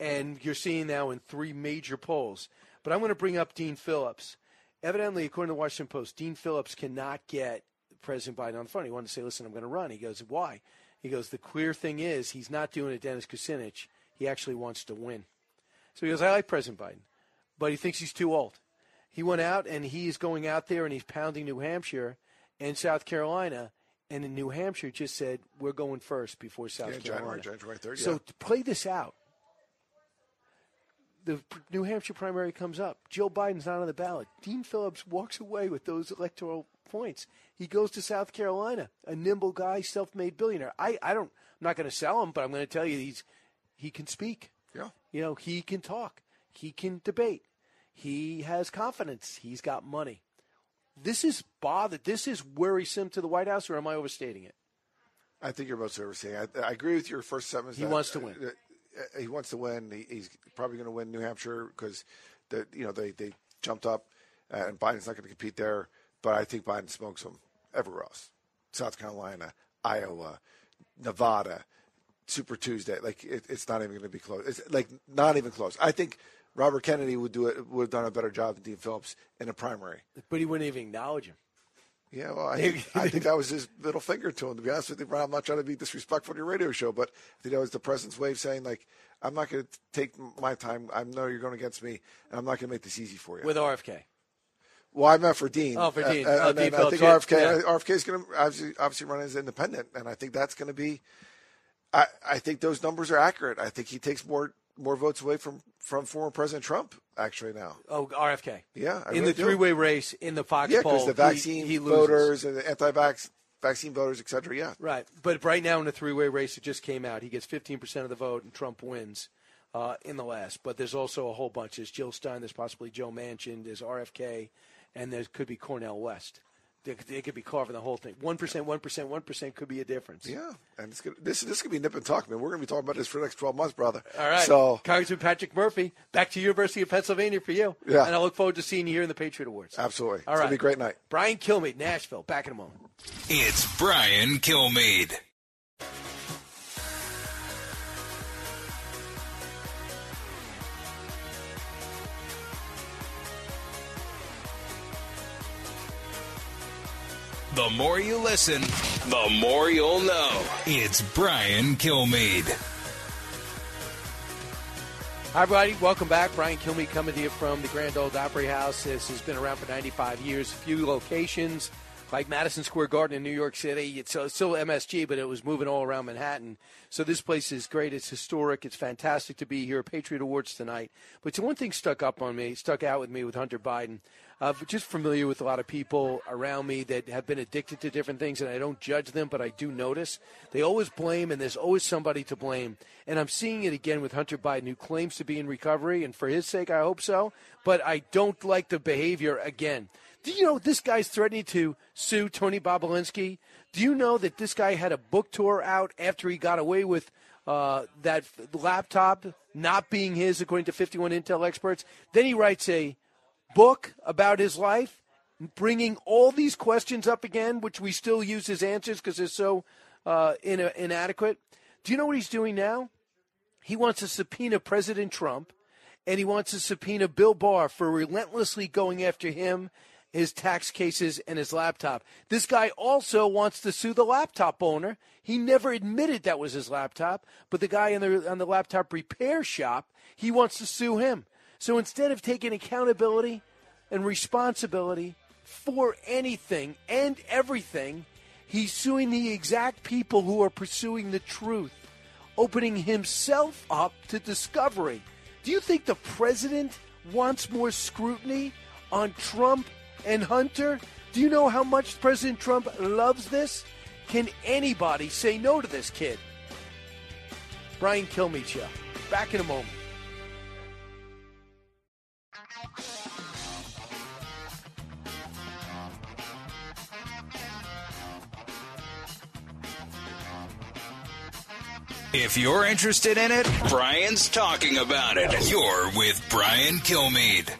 and you're seeing now in three major polls. But I'm going to bring up Dean Phillips. Evidently, according to the Washington Post, Dean Phillips cannot get President Biden on the phone. He wanted to say, "Listen, I'm going to run." He goes, "Why?" He goes, "The clear thing is he's not doing it, Dennis Kucinich. He actually wants to win." So he goes, "I like President Biden, but he thinks he's too old." He went out and he's going out there and he's pounding New Hampshire and South Carolina. And in New Hampshire, just said we're going first before South Yeah, Carolina. January, January 3rd, So yeah. to play this out, the New Hampshire primary comes up. Joe Biden's not on the ballot. Dean Phillips walks away with those electoral points. He goes to South Carolina, a nimble guy, self-made billionaire. I, I don't, I'm not going to sell him, but I'm going to tell you he's, he can speak. Yeah. You know, he can talk. He can debate. He has confidence. He's got money. This is bothered. This is worrisome to the White House, or am I overstating it? I think you're most overseeing. I, I agree with your first sentence. He that- wants to win. uh, uh, he wants to win. He, he's probably going to win New Hampshire because the you know they they jumped up, and Biden's not going to compete there. But I think Biden smokes them everywhere else. South Carolina, Iowa, Nevada, Super Tuesday. Like it, it's not even going to be close. It's like not even close. I think Robert Kennedy would do it. Would have done a better job than Dean Phillips in a primary. But he wouldn't even acknowledge him. Yeah, well, I think, I think that was his middle finger to him. To be honest with you, Brian, I'm not trying to be disrespectful to your radio show, but I think that was the president's way of saying, like, I'm not going to take my time. I know you're going against me, and I'm not going to make this easy for you. With RFK. well, I meant for Dean. Oh, for Dean. Uh, Oh, and then Dean I think RFK, yeah. RFK is going to obviously, obviously run as independent, and I think that's going to be. I, I think those numbers are accurate. I think he takes more more votes away from from former President Trump actually now. Oh, RFK. Yeah, I in really the three-way race in the Fox Yeah, poll, because the vaccine he, loses. voters and the anti-vax vaccine voters, et cetera. Yeah, Right, but right now in the three-way race, it just came out. He gets 15% of the vote, and Trump wins uh, in the last. But there's also a whole bunch. There's Jill Stein. There's possibly Joe Manchin. There's RFK, and there could be Cornel West. They, they could be carving the whole thing. One percent, one percent, one percent could be a difference. Yeah, and it's gonna, this this could be nip and talk, man. We're going to be talking about this for the next twelve months, brother. All right. So Congressman Patrick Murphy, back to University of Pennsylvania for you. Yeah. And I look forward to seeing you here in the Patriot Awards. absolutely, All it's right. going to be a great night. Brian Kilmeade, Nashville. Back in a moment. It's Brian Kilmeade. The more you listen, the more you'll know. It's Brian Kilmeade. Hi, everybody. Welcome back. Brian Kilmeade coming to you from the Grand Ole Opry House. This has been around for 95 years. A few locations, like Madison Square Garden in New York City. It's uh, still MSG, but it was moving all around Manhattan. So this place is great. It's historic. It's fantastic to be here. Patriot Awards tonight. But one thing stuck up on me, stuck out with me with Hunter Biden. Uh, just familiar with a lot of people around me that have been addicted to different things, and I don't judge them, but I do notice they always blame, and there's always somebody to blame. And I'm seeing it again with Hunter Biden, who claims to be in recovery, and for his sake, I hope so. But I don't like the behavior again. Do you know this guy's threatening to sue Tony Bobulinski? Do you know that this guy had a book tour out after he got away with uh, that laptop not being his, according to 51 Intel experts? Then he writes a book about his life, bringing all these questions up again, which we still use as answers because they're so uh, in, inadequate. Do you know what he's doing now? He wants to subpoena President Trump, and he wants to subpoena Bill Barr for relentlessly going after him, his tax cases, and his laptop. This guy also wants to sue the laptop owner. He never admitted that was his laptop, but the guy on the on the laptop repair shop, he wants to sue him. So instead of taking accountability and responsibility for anything and everything, he's suing the exact people who are pursuing the truth, opening himself up to discovery. Do you think the president wants more scrutiny on Trump and Hunter? Do you know how much President Trump loves this? Can anybody say no to this kid? Brian Kilmeade. Back in a moment. If you're interested in it, Brian's talking about it. You're with Brian Kilmeade.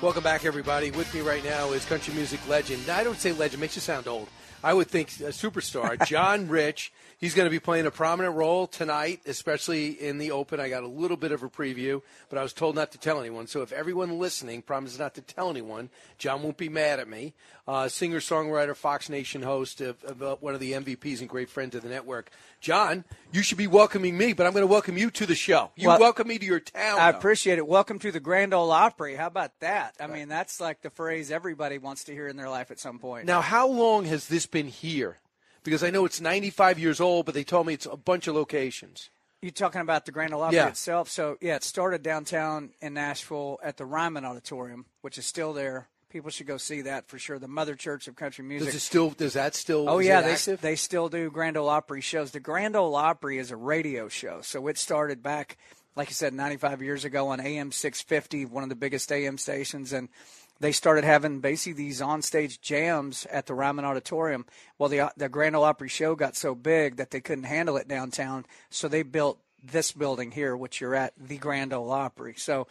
Welcome back, everybody. With me right now is country music legend. I don't say legend; makes you sound old. I would think a superstar, John Rich. He's going to be playing a prominent role tonight, especially in the Open. I got a little bit of a preview, but I was told not to tell anyone. So if everyone listening promises not to tell anyone, John won't be mad at me. Uh, Singer songwriter, Fox Nation host, of, of, uh, one of the MVPs and great friends of the network. John, you should be welcoming me, but I'm going to welcome you to the show. You Well, welcome me to your town. I though. appreciate it. Welcome to the Grand Ole Opry. How about that? I mean, that's like the phrase everybody wants to hear in their life at some point. Now, how long has this been here? Because I know it's 95 years old, but they told me it's a bunch of locations. You're talking about the Grand Ole Opry Yeah. itself? So yeah, it started downtown in Nashville at the Ryman Auditorium, which is still there. People should go see that for sure. The Mother Church of Country Music. Does it still? Does that still? Oh yeah, they active? they still do Grand Ole Opry shows. The Grand Ole Opry is a radio show, so it started back, like I said, 95 years ago on AM 650, one of the biggest AM stations, and they started having basically these onstage jams at the Ryman Auditorium. Well, the the Grand Ole Opry show got so big that they couldn't handle it downtown, so they built this building here, which you're at, the Grand Ole Opry. So.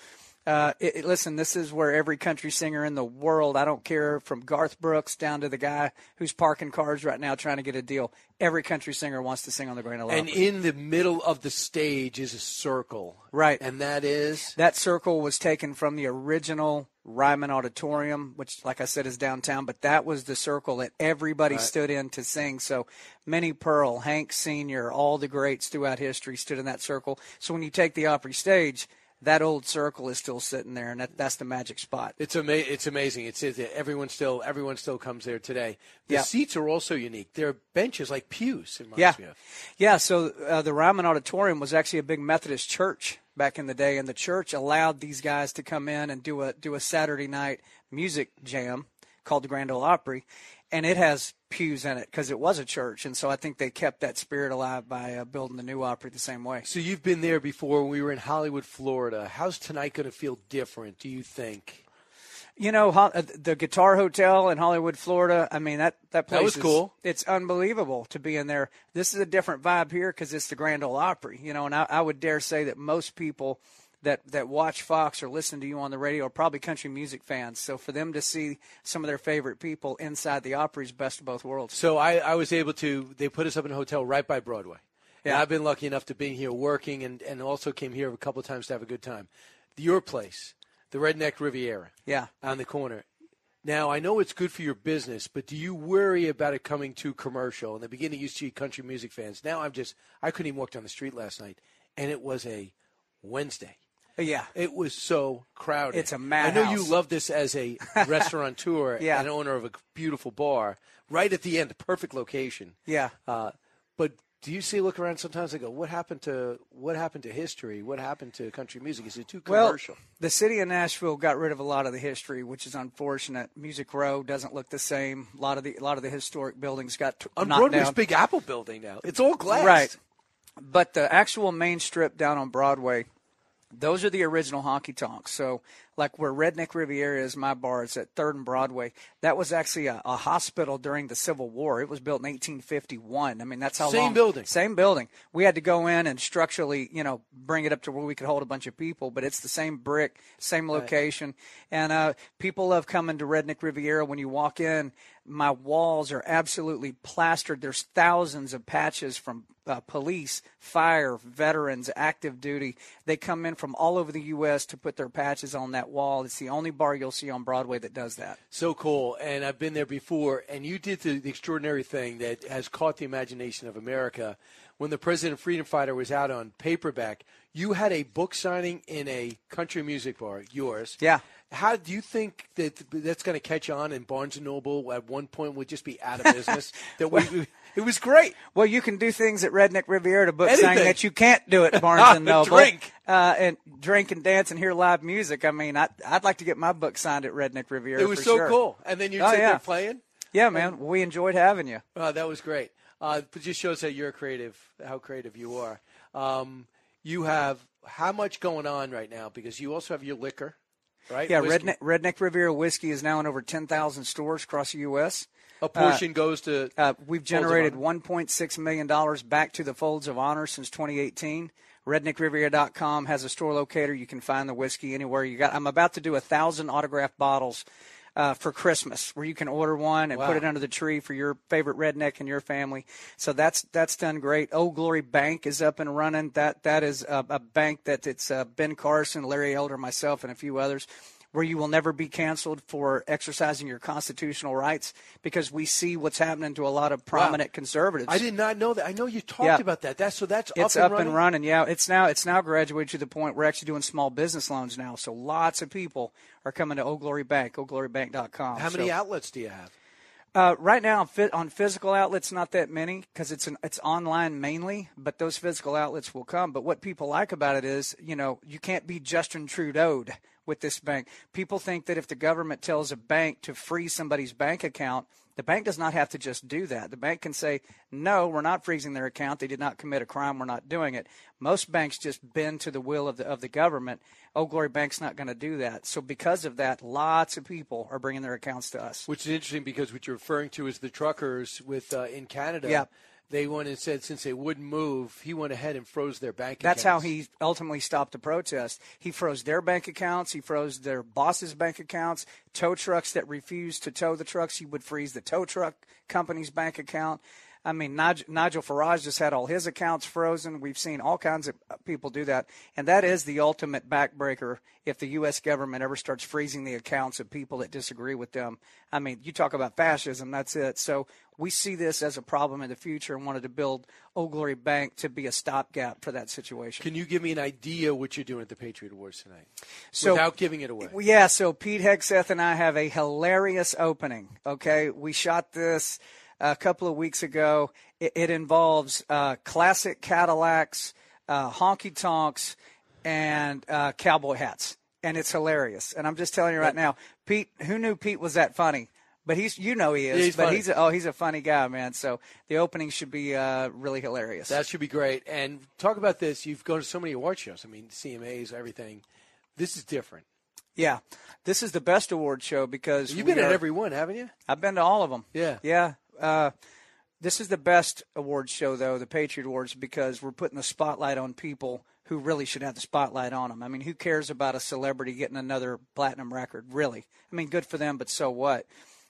Uh, it, it- listen, this is where every country singer in the world, I don't care from Garth Brooks down to the guy who's parking cars right now trying to get a deal. Every country singer wants to sing on the Grand Ole Opry. and in the middle of the stage is a circle, Right. And that is That circle was taken from the original Ryman Auditorium, which, like I said, is downtown, but that was the circle that everybody Right. stood in to sing. So Minnie Pearl, Hank Sr., all the greats throughout history stood in that circle. So when you take the Opry stage, that old circle is still sitting there, and that, that's the magic spot. It's ama- It's amazing. It's, it's everyone still everyone still comes there today. The Yeah. seats are also unique. They're benches like pews. Yeah, yeah. So uh, the Ryman Auditorium was actually a big Methodist church back in the day, and the church allowed these guys to come in and do a do a Saturday night music jam called the Grand Ole Opry, and it has pews in it because it was a church, and so I think they kept that spirit alive by uh, building the new Opry the same way. So you've been there before. We were in Hollywood, Florida. How's tonight going to feel different? Do you think? You know, uh, the Guitar Hotel in Hollywood, Florida. I mean, that that place That was is- cool. It's unbelievable to be in there. This is a different vibe here because it's the Grand Ole Opry. You know, and I, I would dare say that most people that that watch Fox or listen to you on the radio are probably country music fans. So for them to see some of their favorite people inside the Opry is best of both worlds. So I, I was able to. They put us up in a hotel right by Broadway. And Yeah. I've been lucky enough to be here working, and, and also came here a couple of times to have a good time. Your place, the Redneck Riviera. Yeah. On the corner. Now I know it's good for your business, but do you worry about it coming too commercial? In the beginning, you used to see country music fans. Now I'm just. I couldn't even walk down the street last night, and it was a Wednesday. Yeah. It was so crowded. It's a madhouse. I know you love this as a restaurateur Yeah. and owner of a beautiful bar. Right at the end, perfect location. Yeah. Uh, but Do you see look around sometimes and go, what happened to what happened to history? What happened to country music? Is it too commercial? Well, the city of Nashville got rid of a lot of the history, which is unfortunate. Music Row doesn't look the same. A lot of the a lot of the historic buildings got t- On knocked Broadway's down. Big Apple building now. It's all glass. Right. But the actual main strip down on Broadway, those are the original honky tonks. So, like where Redneck Riviera is, my bar is at Third and Broadway. That was actually a, a hospital during the Civil War. It was built in 1851. I mean, that's how Same long. building. Same building. We had to go in and structurally, you know, bring it up to where we could hold a bunch of people. But it's the same brick, same Right. location, and uh, people love coming to Redneck Riviera. When you walk in, my walls are absolutely plastered. There's thousands of patches from uh, police, fire, veterans, active duty. They come in from all over the U.S. to put their patches on that wall. It's the only bar you'll see on Broadway that does that. So cool. And I've been there before. And you did the, the extraordinary thing that has caught the imagination of America. When the President Freedom Fighter was out on paperback, you had a book signing in a country music bar, yours. Yeah. How do you think that that's going to catch on? And Barnes and Noble at one point would just be out of business. that we, it was great. Well, you can do things at Redneck Riviera to book Anything. signing that you can't do at Barnes and Noble. Drink. uh, and drink and dance and hear live music. I mean, I, I'd like to get my book signed at Redneck Riviera. It was so sure. cool. And then you're Oh, yeah. there playing. Yeah, man. we enjoyed having you. Oh, that was great. Uh, it just shows that you're creative, how creative you are. Um, you have how much going on right now? Because you also have your liquor, right? Yeah, Whiskey. Redneck, Redneck Riviera whiskey is now in over 10,000 stores across the U.S. A portion goes to. Uh, we've generated $1.6 million back to the Folds of Honor since 2018. RedneckRiviera.com has a store locator. You can find the whiskey anywhere you got. I'm about to do a thousand autographed bottles uh, for Christmas, where you can order one and Wow. put it under the tree for your favorite redneck and your family. So that's that's done great. Old Glory Bank is up and running. That that is a, a bank that it's uh, Ben Carson, Larry Elder, myself, and a few others. Where you will never be canceled for exercising your constitutional rights because we see what's happening to a lot of prominent conservatives. I did not know that. I know you talked Yeah. about that. That's so that's It's up, and, up, and, and running. Yeah, it's now it's now graduated to the point we're actually doing small business loans now. So lots of people are coming to Old Glory Bank, oldglorybank.com. How many So, outlets do you have? uh, right now, on, physical outlets, not that many because it's an, it's online mainly. But those physical outlets will come. But what people like about it is, you know, you can't be Justin Trudeau'd with this bank. People think that if the government tells a bank to freeze somebody's bank account, the bank does not have to just do that. The bank can say, "No, we're not freezing their account. They did not commit a crime. We're not doing it." Most banks just bend to the will of the of the government. Old Glory Bank's not going to do that. So because of that, lots of people are bringing their accounts to us. Which is interesting because what you're referring to is the truckers with uh, in Canada. Yeah. They went and said since they wouldn't move, he went ahead and froze their bank. Accounts. That's how he ultimately stopped the protest. He froze their bank accounts. He froze their bosses' bank accounts. Tow trucks that refused to tow the trucks, he would freeze the tow truck company's bank account. I mean, Nigel, Nigel Farage just had all his accounts frozen. We've seen all kinds of people do that. And that is the ultimate backbreaker if the U.S. government ever starts freezing the accounts of people that disagree with them. I mean, you talk about fascism, that's it. So we see this as a problem in the future and wanted to build Old Glory Bank to be a stopgap for that situation. Can you give me an idea what you're doing at the Patriot Awards tonight, So- without giving it away? Yeah, so Pete Hegseth and I have a hilarious opening. Okay, we shot this a couple of weeks ago. It, it involves uh, classic Cadillacs, uh, honky tonks, and uh, cowboy hats, and it's hilarious. And I'm just telling you right now, Pete. Who knew Pete was that funny? But he's, you know, he is. Yeah, he's but funny. he's, a, oh, he's a funny guy, man. So the opening should be uh, really hilarious. That should be great. And talk about this. You've gone to so many award shows. I mean, CMAs, everything. This is different. Yeah, this is the best award show because You've been at every one, haven't you? I've been to all of them. Yeah. Yeah. Uh, this is the best awards show, though, the Patriot Awards, because we're putting the spotlight on people who really should have the spotlight on them. I mean, who cares about a celebrity getting another platinum record, really? I mean, good for them, but so what?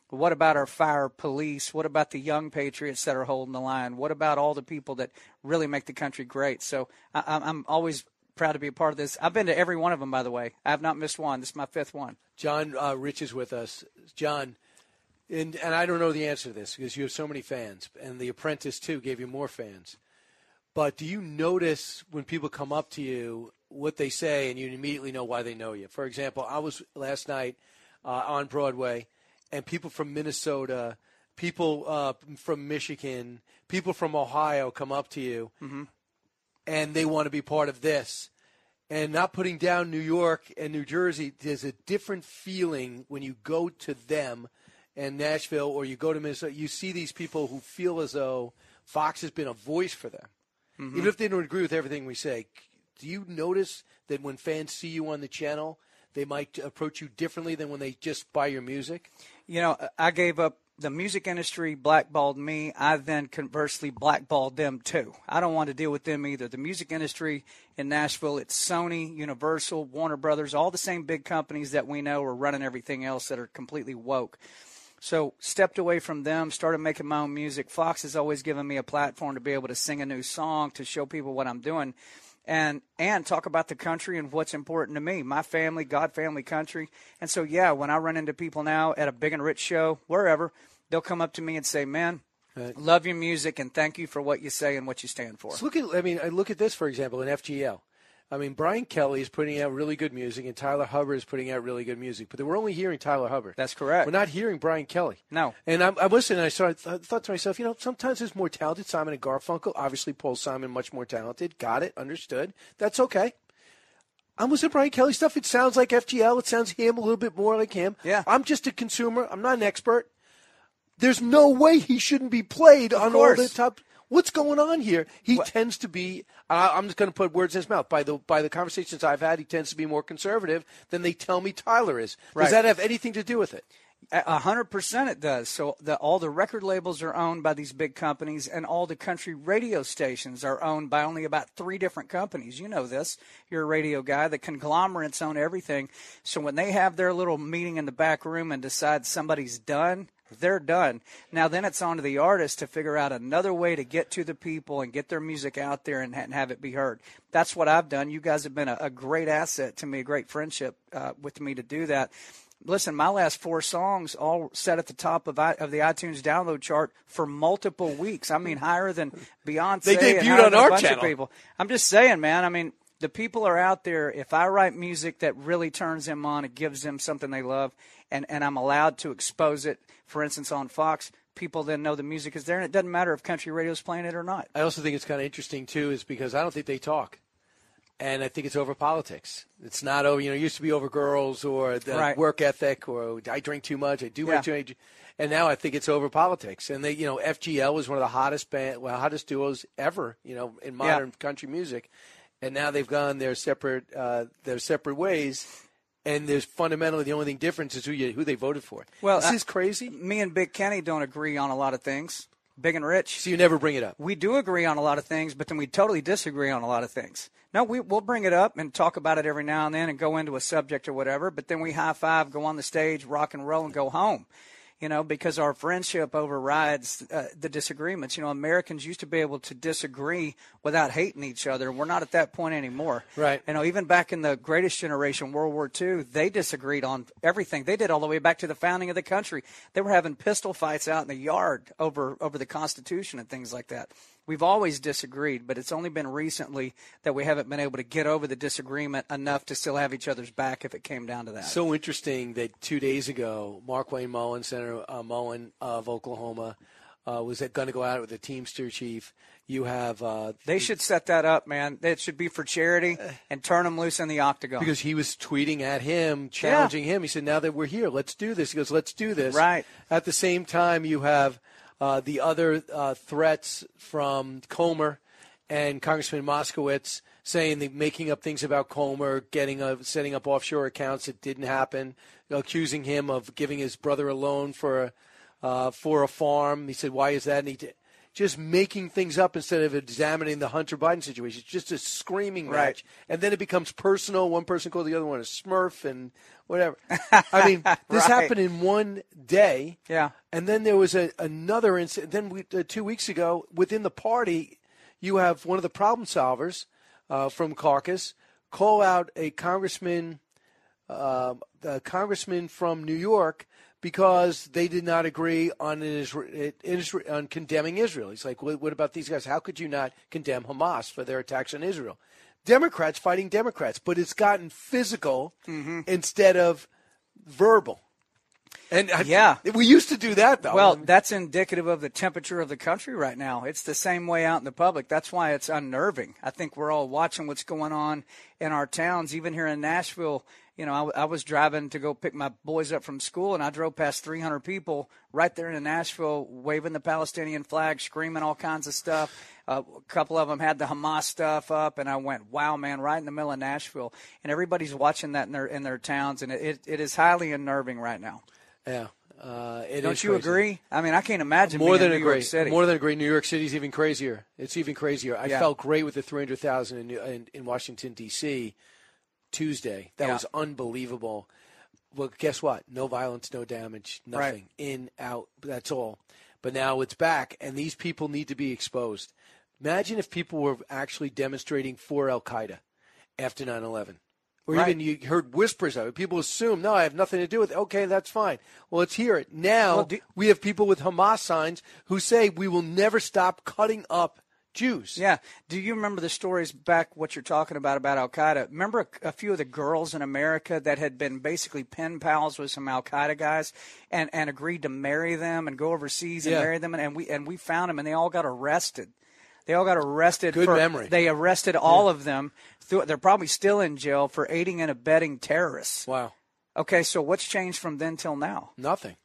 What about our fire police? What about the young patriots that are holding the line? What about all the people that really make the country great? So I, I'm- always proud to be a part of this. I've been to every one of them, by the way. I have not missed one. This is my fifth one. John uh, Rich is with us. John, and, and I don't know the answer to this because you have so many fans, and The Apprentice, too, gave you more fans. But do you notice when people come up to you what they say and you immediately know why they know you? For example, I was last night uh, on Broadway, and people from Minnesota people uh, from Michigan, people from Ohio come up to you, Mm-hmm. and they want to be part of this. And not putting down New York and New Jersey, there's a different feeling when you go to them and Nashville or you go to Minnesota. You see these people who feel as though Fox has been a voice for them. Mhm. Even if they don't agree with everything we say, do you notice that when fans see you on the channel, they might approach you differently than when they just buy your music? You know, I gave up the music industry blackballed me. I then conversely blackballed them too. I don't want to deal with them either. The music industry in Nashville, it's Sony, Universal, Warner Brothers, all the same big companies that we know are running everything else that are completely woke. So stepped away from them, started making my own music. Fox has always given me a platform to be able to sing a new song, to show people what I'm doing, and and talk about the country and what's important to me, my family, God, family, country. And so yeah, when I run into people now at a big and rich show, wherever, they'll come up to me and say, "Man, love your music and thank you for what you say and what you stand for." So look at, I mean, I look at this for example in FGL. I mean, Brian Kelley is putting out really good music, and Tyler Hubbard is putting out really good music. But we're only hearing Tyler Hubbard. That's correct. We're not hearing Brian Kelley. No. And I'm, I'm listening. And I saw, I th- thought to myself, you know, sometimes there's more talented. Simon and Garfunkel, obviously Paul Simon, much more talented. Got it, understood. That's okay. I'm listening to Brian Kelley stuff. It sounds like FGL. It sounds him a little bit more like him. Yeah. I'm just a consumer. I'm not an expert. There's no way he shouldn't be played on all the top. What's going on here? He tends to be. Uh, I'm just going to put words in his mouth. By the by the conversations I've had, he tends to be more conservative than they tell me Tyler is. Does Right. that have anything to do with it? A hundred percent, it does. So the, all the record labels are owned by these big companies, and all the country radio stations are owned by only about three different companies. You know this. You're a radio guy. The conglomerates own everything. So when they have their little meeting in the back room and decide somebody's done, they're done. Now then, it's on to the artist to figure out another way to get to the people and get their music out there and, and have it be heard. That's what I've done. You guys have been a, a great asset to me, a great friendship uh, with me to do that. Listen, my last four songs all set at the top of, I, of the iTunes download chart for multiple weeks. I mean, higher than Beyonce. They debuted on our channel. people. I'm just saying, man. I mean, the people are out there. If I write music that really turns them on, it gives them something they love, and, and I'm allowed to expose it, for instance, on Fox, people then know the music is there, and it doesn't matter if country radio's playing it or not. I also think it's kind of interesting too, is because I don't think they talk, and I think it's over politics. It's not over. You know, it used to be over girls or the Right. work ethic or I drink too much, I do Yeah. too much, and now I think it's over politics. And they, you know, FGL was one of the hottest band, well, hottest duos ever, you know, in Yeah. modern country music, and now they've gone their separate uh, their separate ways. And there's fundamentally the only thing difference is who you who they voted for. Well, this I- is crazy. Me and Big Kenny don't agree on a lot of things. Big and Rich. So you never bring it up. We do agree on a lot of things, but then we totally disagree on a lot of things. No, we, we'll bring it up and talk about it every now and then and go into a subject or whatever, but then we high five, go on the stage, rock and roll, and go home. You know, because our friendship overrides uh, the disagreements. You know, Americans used to be able to disagree without hating each other. We're not at that point anymore. Right. You know, even back in the greatest generation, World War II, they disagreed on everything. They did all the way back to the founding of the country. They were having pistol fights out in the yard over over the Constitution and things like that. We've always disagreed, but it's only been recently that we haven't been able to get over the disagreement enough to still have each other's back if it came down to that. So interesting that two days ago, Markwayne Mullin, Senator uh, Mullin of Oklahoma, uh, was going to go out with the Teamster chief. You have uh, they should set that up, man. It should be for charity and turn them loose in the octagon. because he was tweeting at him, challenging him. He said, "Now that we're here, let's do this." He goes, "Let's do this." Right. At the same time, you have uh, the other uh, threats from Comer and Congressman Moskowitz saying they making up things about Comer, getting a, setting up offshore accounts that didn't happen, accusing him of giving his brother a loan for a, uh, for a farm. He said, "Why is that?" And he just making things up instead of examining the Hunter Biden situation. It's just a screaming Right. match, and then it becomes personal. One person called the other one a Smurf and whatever. I mean, this Right. happened in one day. Yeah. And then there was a, another incident. Then we, uh, two weeks ago, within the party, you have one of the problem solvers uh, from caucus call out a congressman, uh, a congressman from New York because they did not agree on an Isra- Isra- on condemning Israel. He's like, what, about these guys? How could you not condemn Hamas for their attacks on Israel? Democrats fighting Democrats, but it's gotten physical mm-hmm. instead of verbal. And I- yeah, we used to do that though. Well, that's indicative of the temperature of the country right now. It's the same way out in the public. That's why it's unnerving. I think we're all watching what's going on in our towns, even here in Nashville. You know, I, I was driving to go pick my boys up from school, and I drove past 300 people right there in Nashville, waving the Palestinian flag, screaming all kinds of stuff. Uh, a couple of them had the Hamas stuff up, and I went, "Wow, man!" Right in the middle of Nashville, and everybody's watching that in their in their towns, and it, it, it is highly unnerving right now. yeah. Uh, it Don't you crazy. agree? I mean, I can't imagine more being than in New agree. York City. More than agree. New York City's even crazier. It's even crazier. I Yeah. felt great with the 300,000 in, in, in Washington, D.C. Tuesday. That Yeah. was unbelievable. Well, guess what? No violence, no damage, nothing. Right. In, out. That's all. But now it's back, and these people need to be exposed. Imagine if people were actually demonstrating for Al Qaeda after 9 11. Or Right. even you heard whispers of it. People assume, no, I have nothing to do with it. Okay, that's fine. Well, let's hear it. Now Well, do- we have people with Hamas signs who say we will never stop cutting up Jews. Yeah. Do you remember the stories back what you're talking about about Al Qaeda? Remember a, a few of the girls in America that had been basically pen pals with some Al Qaeda guys and, and agreed to marry them and go overseas and Yeah. marry them and, and we and we found them and they all got arrested. They all got arrested. Good for, memory. They arrested all of them. Through, they're probably still in jail for aiding and abetting terrorists. Wow. Okay, so what's changed from then till now? Nothing.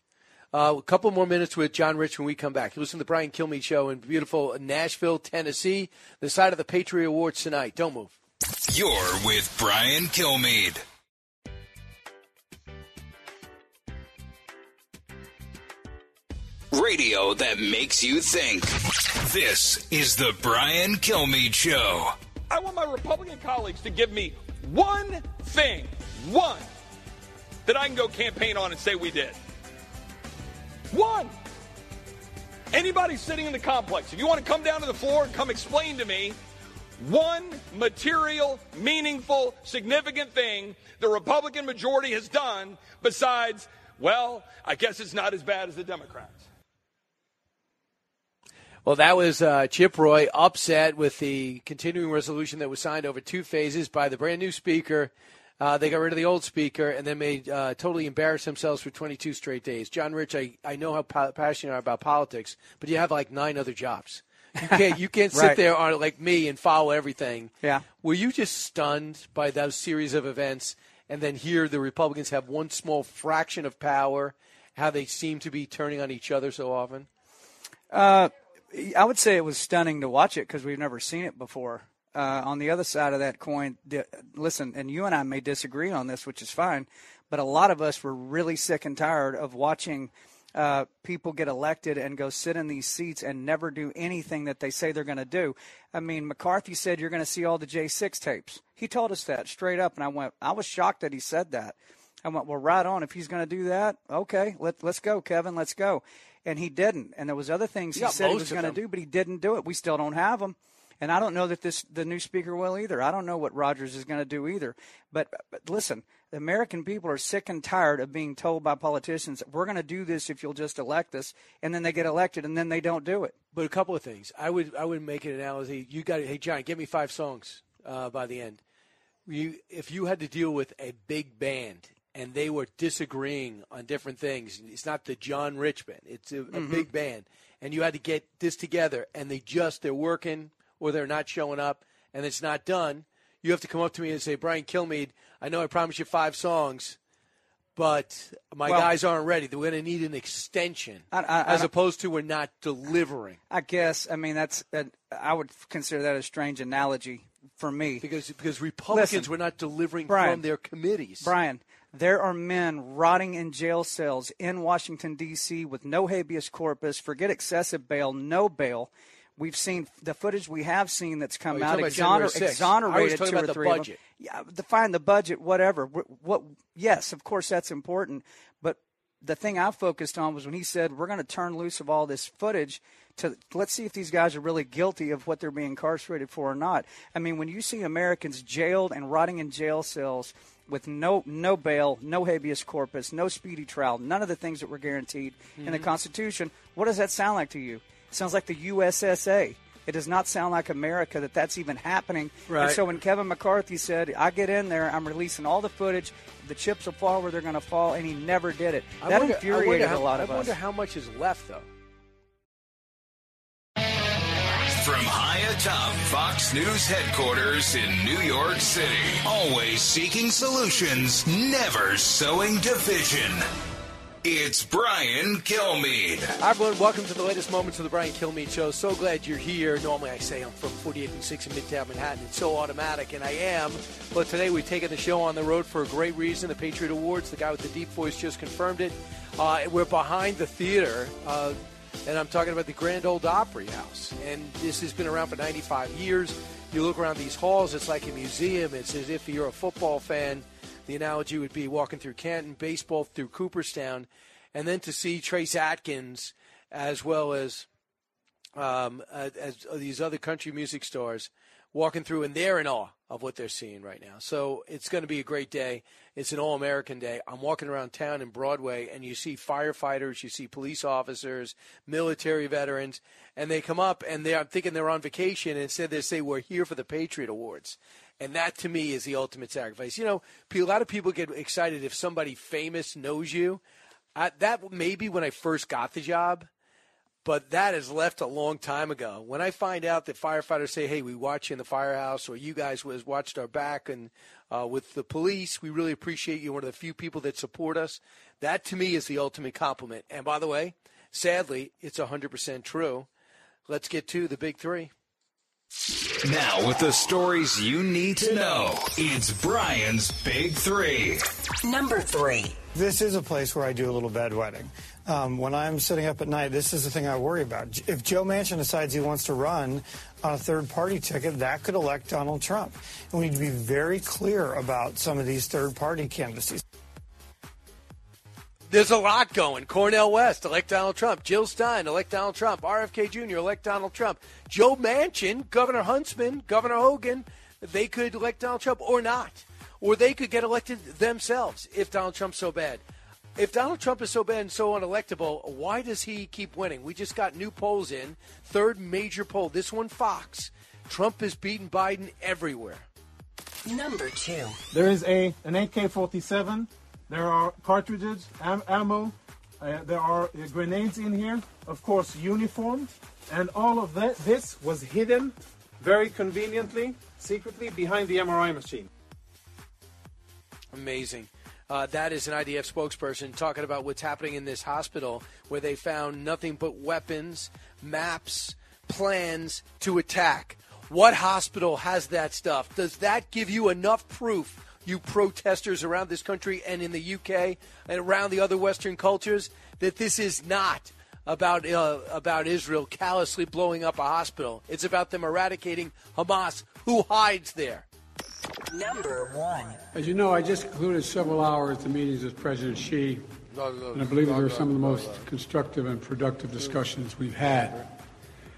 Uh, a couple more minutes with John Rich when we come back. You listen to the Brian Kilmeade Show in beautiful Nashville, Tennessee, the side of the Patriot Awards tonight. Don't move. You're with Brian Kilmeade. Radio that makes you think. This is the Brian Kilmeade Show. I want my Republican colleagues to give me one thing, one, that I can go campaign on and say we did. One. Anybody sitting in the complex, if you want to come down to the floor and come explain to me one material, meaningful, significant thing the Republican majority has done besides, well, I guess it's not as bad as the Democrats. Well, that was uh, Chip Roy upset with the continuing resolution that was signed over two phases by the brand new speaker. Uh, they got rid of the old speaker and then made uh, totally embarrass themselves for 22 straight days. John Rich, I, I know how pa- passionate you are about politics, but you have like nine other jobs. You can't you can't sit Right. there on like me and follow everything. Yeah. Were you just stunned by those series of events and then here the Republicans have one small fraction of power, how they seem to be turning on each other so often? Uh, I would say it was stunning to watch it because we've never seen it before. Uh, on the other side of that coin, di- listen, and you and I may disagree on this, which is fine, but a lot of us were really sick and tired of watching uh, people get elected and go sit in these seats and never do anything that they say they're going to do. I mean, McCarthy said you're going to see all the J6 tapes. He told us that straight up, and I went, I was shocked that he said that. I went, well, right on. If he's going to do that, okay, let, let's go, Kevin, let's go. And he didn't. And there was other things He he, said he was going to do, but he didn't do it. We still don't have them. And I don't know that this the new speaker will either. I don't know what Rogers is going to do either. But, but listen, the American people are sick and tired of being told by politicians, "We're going to do this if you'll just elect us," and then they get elected and then they don't do it. But a couple of things. I would I would make an analogy. You got to, hey John, give me five songs uh, by the end. You if you had to deal with a big band and they were disagreeing on different things, it's not the John Rich band. It's a, a Mhm. big band, and you had to get this together, and they just they're working or they're not showing up, and it's not done. You have to come up to me and say, Brian Kilmeade, I know I promised you five songs. But my Well- guys aren't ready. They're going to need an extension, I- I- I as don't- opposed to we're not delivering. I guess. I mean, that's. That, I would consider that a strange analogy for me because because Republicans Listen, were not delivering Brian, from their committees. Brian, there are men rotting in jail cells in Washington D.C. with no habeas corpus. Forget excessive bail, no bail. We've seen the footage we have seen that's Oh, come you're out talking about January exoner- 6th. I was exonerated two or the three of them. budget. Yeah, define the budget, whatever. What, what? Yes, of course that's important. But the thing I focused on was when he said we're going to turn loose of all this footage to let's see if these guys are really guilty of what they're being incarcerated for or not. I mean, when you see Americans jailed and rotting in jail cells with no no bail, no habeas corpus, no speedy trial, none of the things that were guaranteed in the Mhm. Constitution, what does that sound like to you? It sounds like the USSA. It does not sound like America that that's even happening. Right. And so when Kevin McCarthy said, "I get in there, I'm releasing all the footage, the chips will fall where they're going to fall," and he never did it. I that wonder- infuriated wonder how- a lot of I us. wonder how much is left, though. From high atop Fox News headquarters in New York City, always seeking solutions, never sowing division. It's Brian Kilmeade. Hi, everyone. Welcome to the latest moments of the Brian Kilmeade Show. So glad you're here. Normally, I say I'm from 48 and 6 in Midtown Manhattan. It's so automatic, and I am. But today, we've taken the show on the road for a great reason. The Patriot Awards, the guy with the deep voice just confirmed it. Uh, we're behind the theater, uh, and I'm talking about the Grand Ole Opry House. And this has been around for 95 years. You look around these halls, it's like a museum. It's as if you're a football fan. The analogy would be walking through Canton, baseball through Cooperstown, and then to see Trace Atkins as well as um, as these other country music stars walking through, and they're in awe of what they're seeing right now. So it's going to be a great day. It's an all American day. I'm walking around town in Broadway, and you see firefighters, you see police officers, military veterans, and they come up, and they I'm thinking they're on vacation, and instead they say, We're here for the Patriot Awards. And that to me is the ultimate sacrifice. You know, a lot of people get excited if somebody famous knows you. I, that maybe when I first got the job, but that has left a long time ago. When I find out that firefighters say, "Hey, we watch you in the firehouse," or "You guys was watched our back," and uh, with the police, we really appreciate you. One of the few people that support us. That to me is the ultimate compliment. And by the way, sadly, it's hundred percent true. Let's get to the big three. Now, with the stories you need to know, it's Brian's Big Three. Number three. This is a place where I do a little bedwetting. Um, when I'm sitting up at night, this is the thing I worry about. If Joe Manchin decides he wants to run on a third party ticket, that could elect Donald Trump. And we need to be very clear about some of these third party candidacies. There's a lot going. Cornel West, elect Donald Trump. Jill Stein, elect Donald Trump. RFK Jr., elect Donald Trump. Joe Manchin, Governor Huntsman, Governor Hogan, they could elect Donald Trump or not. Or they could get elected themselves if Donald Trump's so bad. If Donald Trump is so bad and so unelectable, why does he keep winning? We just got new polls in. Third major poll, this one Fox. Trump is beating Biden everywhere. Number two. There is a an AK-47. There are cartridges, am- ammo. Uh, there are uh, grenades in here. Of course, uniformed, and all of that. This was hidden very conveniently, secretly behind the MRI machine. Amazing. Uh, that is an IDF spokesperson talking about what's happening in this hospital where they found nothing but weapons, maps, plans to attack. What hospital has that stuff? Does that give you enough proof, you protesters around this country and in the UK and around the other Western cultures, that this is not about uh, about Israel callously blowing up a hospital? It's about them eradicating Hamas, who hides there. Number one. As you know, I just concluded several hours of meetings with President Xi, and I believe that they're some of the most constructive and productive discussions we've had.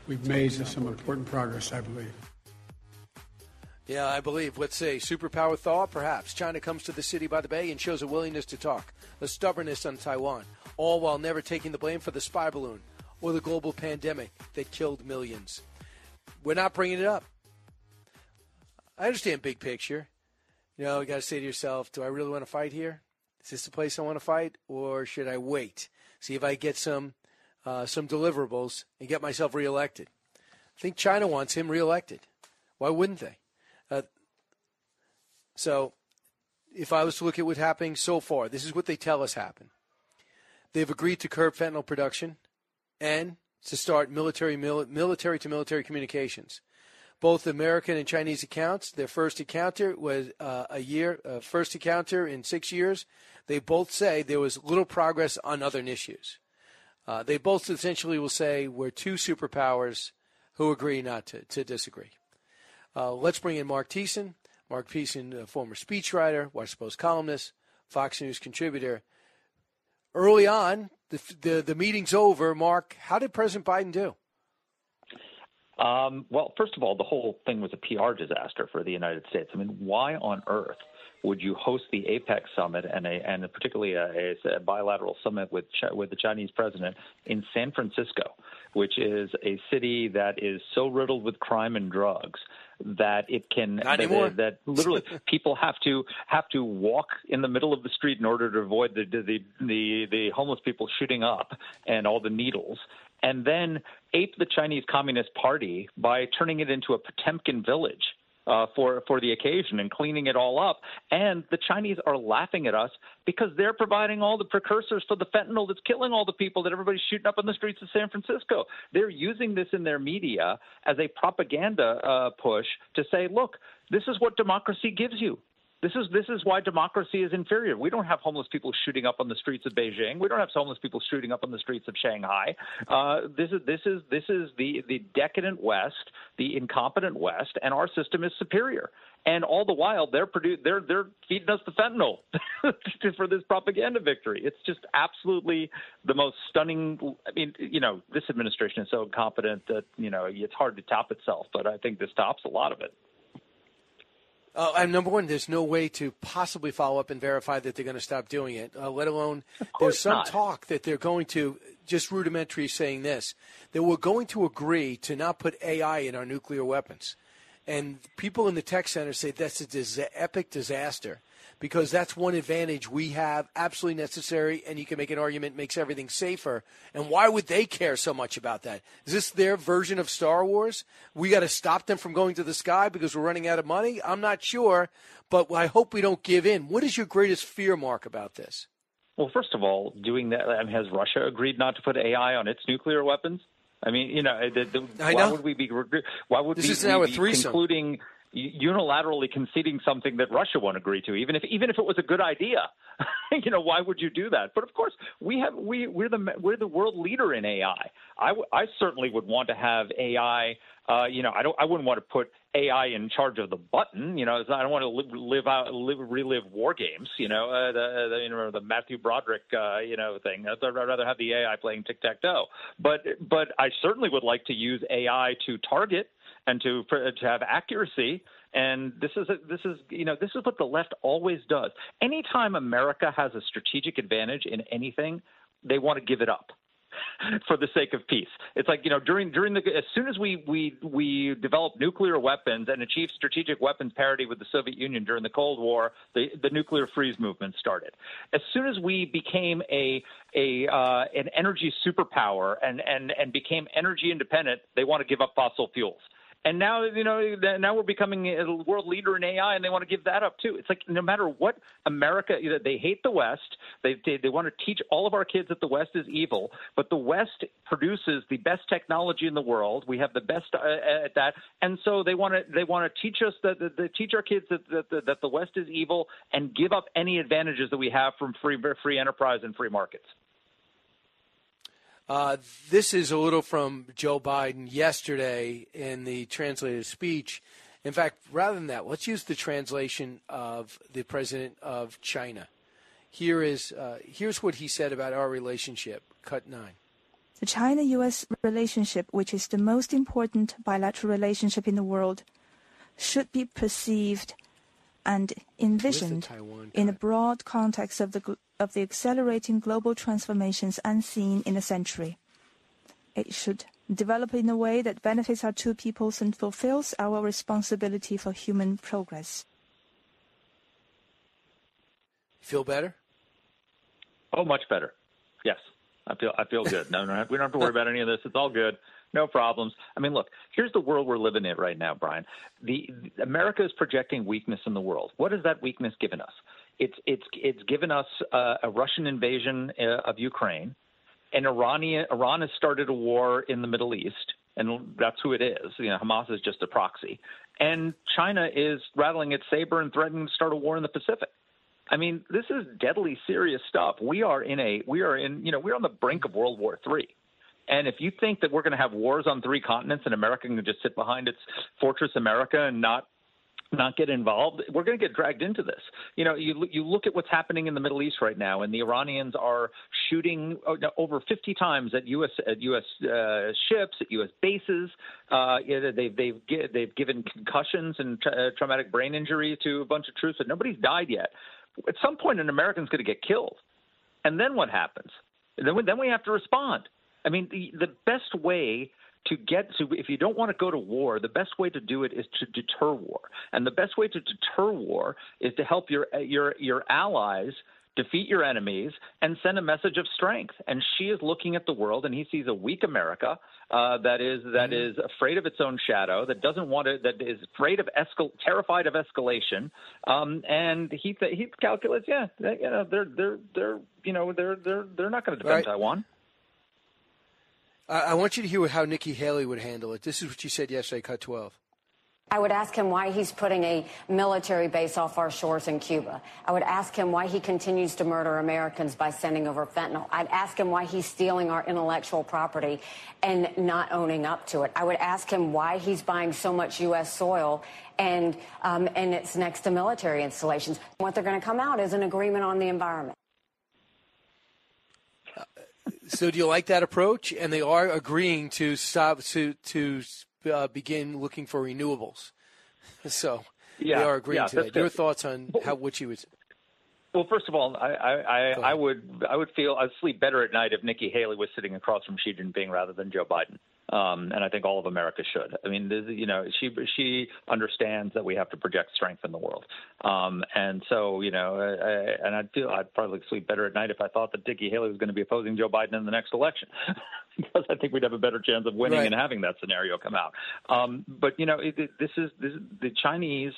We've made some important progress, I believe. Yeah, I believe. Let's say superpower thaw, perhaps. China comes to the city by the bay and shows a willingness to talk, a stubbornness on Taiwan, all while never taking the blame for the spy balloon or the global pandemic that killed millions. We're not bringing it up. I understand big picture. You know, you got to say to yourself, do I really want to fight here? Is this the place I want to fight, or should I wait, see if I get some uh, some deliverables and get myself reelected? I think China wants him reelected. Why wouldn't they? Uh, so, if I was to look at what's happening so far, this is what they tell us happened. They've agreed to curb fentanyl production and to start military mil- military to military communications. Both American and Chinese accounts. Their first encounter was uh, a year, uh, first encounter in six years. They both say there was little progress on other issues. Uh, they both essentially will say we're two superpowers who agree not to, to disagree. Uh, let's bring in Mark Thiessen. Mark Thiessen, a former speechwriter, Washington Post columnist, Fox News contributor. Early on, the, the, the meeting's over. Mark, how did President Biden do? Um, well, first of all, the whole thing was a PR disaster for the United States. I mean, why on earth would you host the APEC summit and a, and particularly a, a bilateral summit with with the Chinese president in San Francisco, which is a city that is so riddled with crime and drugs that it can that, that literally people have to have to walk in the middle of the street in order to avoid the the the, the homeless people shooting up and all the needles and then ape the Chinese Communist Party by turning it into a Potemkin village uh, for for the occasion and cleaning it all up. And the Chinese are laughing at us because they're providing all the precursors for the fentanyl that's killing all the people that everybody's shooting up on the streets of San Francisco. They're using this in their media as a propaganda uh, push to say, look, this is what democracy gives you. This is this is why democracy is inferior. We don't have homeless people shooting up on the streets of Beijing. We don't have homeless people shooting up on the streets of Shanghai. Uh, this is this is this is the the decadent West, the incompetent West, and our system is superior. And all the while, they're produ- they're they're feeding us the fentanyl for this propaganda victory. It's just absolutely the most stunning. I mean, you know, this administration is so incompetent that you know it's hard to top itself. But I think this tops a lot of it. Uh, and number one, there's no way to possibly follow up and verify that they're going to stop doing it. Uh, let alone there's some not. talk that they're going to just rudimentary saying this that we're going to agree to not put AI in our nuclear weapons. And people in the tech center say that's a dis- epic disaster because that's one advantage we have, absolutely necessary, and you can make an argument makes everything safer. And why would they care so much about that? Is this their version of Star Wars? We got to stop them from going to the sky because we're running out of money? I'm not sure, but I hope we don't give in. What is your greatest fear, Mark, about this? Well, first of all, doing that I mean, has Russia agreed not to put AI on its nuclear weapons? I mean, you know, the, the, why know. would we be? Why would This we, is now we a be threesome. concluding unilaterally conceding something that Russia won't agree to, even if even if it was a good idea? you know, why would you do that? But of course, we have we we're the we're the world leader in AI. I, w- I certainly would want to have AI. Uh, you know, I don't I wouldn't want to put AI in charge of the button. You know, I don't want to live, live out live, relive war games. You know, uh, the, the you know the Matthew Broderick uh, you know thing. I'd rather have the AI playing tic tac toe. But but I certainly would like to use AI to target and to to have accuracy. And this is a, this is you know this is what the left always does. Anytime America has a strategic advantage in anything, they want to give it up for the sake of peace. It's like you know during during the as soon as we we we developed nuclear weapons and achieved strategic weapons parity with the Soviet Union during the Cold War, the the nuclear freeze movement started. As soon as we became a a uh, an energy superpower and and and became energy independent, they want to give up fossil fuels. And now, you know, now we're becoming a world leader in AI, and they want to give that up too. It's like no matter what America, they hate the West. They, they they want to teach all of our kids that the West is evil, but the West produces the best technology in the world. We have the best uh, at that, and so they want to they want to teach us that, that teach our kids that, that that the West is evil and give up any advantages that we have from free free enterprise and free markets. Uh, this is a little from Joe Biden yesterday in the translated speech. In fact, rather than that, let's use the translation of the president of China. Here is uh, here's what he said about our relationship. Cut nine. The China US relationship, which is the most important bilateral relationship in the world, should be perceived and envisioned in the broad context of the, of the accelerating global transformations unseen in a century. It should develop in a way that benefits our two peoples and fulfills our responsibility for human progress. Feel better? Oh, much better. Yes, I feel I feel good. No, no, we don't have to worry about any of this. It's all good. No problems. I mean, look, here's the world we're living in right now, Brian. The, the America is projecting weakness in the world. What has that weakness given us? It's it's it's given us uh, a Russian invasion uh, of Ukraine, and Iranian Iran has started a war in the Middle East, and that's who it is. You know, Hamas is just a proxy, and China is rattling its saber and threatening to start a war in the Pacific. I mean, this is deadly serious stuff. We are in a we are in you know we're on the brink of World War Three. And if you think that we're going to have wars on three continents and America can just sit behind its fortress America and not not get involved, we're going to get dragged into this. You know, you you look at what's happening in the Middle East right now, and the Iranians are shooting uh, over 50 times at U.S. at U.S. Uh, ships, at U.S. bases. Uh, they've they've they've given concussions and tra- traumatic brain injury to a bunch of troops, but nobody's died yet. At some point, an American's going to get killed, and then what happens? then we, then we have to respond. I mean, the the best way to get to if you don't want to go to war the best way to do it is to deter war and the best way to deter war is to help your your your allies defeat your enemies and send a message of strength and Xi is looking at the world and he sees a weak america uh, that is that mm-hmm. is afraid of its own shadow that doesn't want to that is afraid of escal terrified of escalation um, and he th- he calculates yeah they, you know they're they're they're you know they're they're they're not going to defend right. taiwan I want you to hear how Nikki Haley would handle it. This is what she said yesterday, cut 12. I would ask him why he's putting a military base off our shores in Cuba. I would ask him why he continues to murder Americans by sending over fentanyl. I'd ask him why he's stealing our intellectual property and not owning up to it. I would ask him why he's buying so much U.S. soil and, um, and it's next to military installations. What they're going to come out is an agreement on the environment so do you like that approach? And they are agreeing to stop to to uh, begin looking for renewables. So yeah, they are agreeing yeah, to that. Your thoughts on how what you would? Well, first of all, I I, I, I would I would feel I'd sleep better at night if Nikki Haley was sitting across from Xi Jinping rather than Joe Biden um, and I think all of America should. I mean, this, you know, she she understands that we have to project strength in the world, um, and so you know, I, and I'd feel I'd probably sleep better at night if I thought that Nikki Haley was going to be opposing Joe Biden in the next election, because I think we'd have a better chance of winning right. and having that scenario come out. Um, but you know, it, it, this is this, the Chinese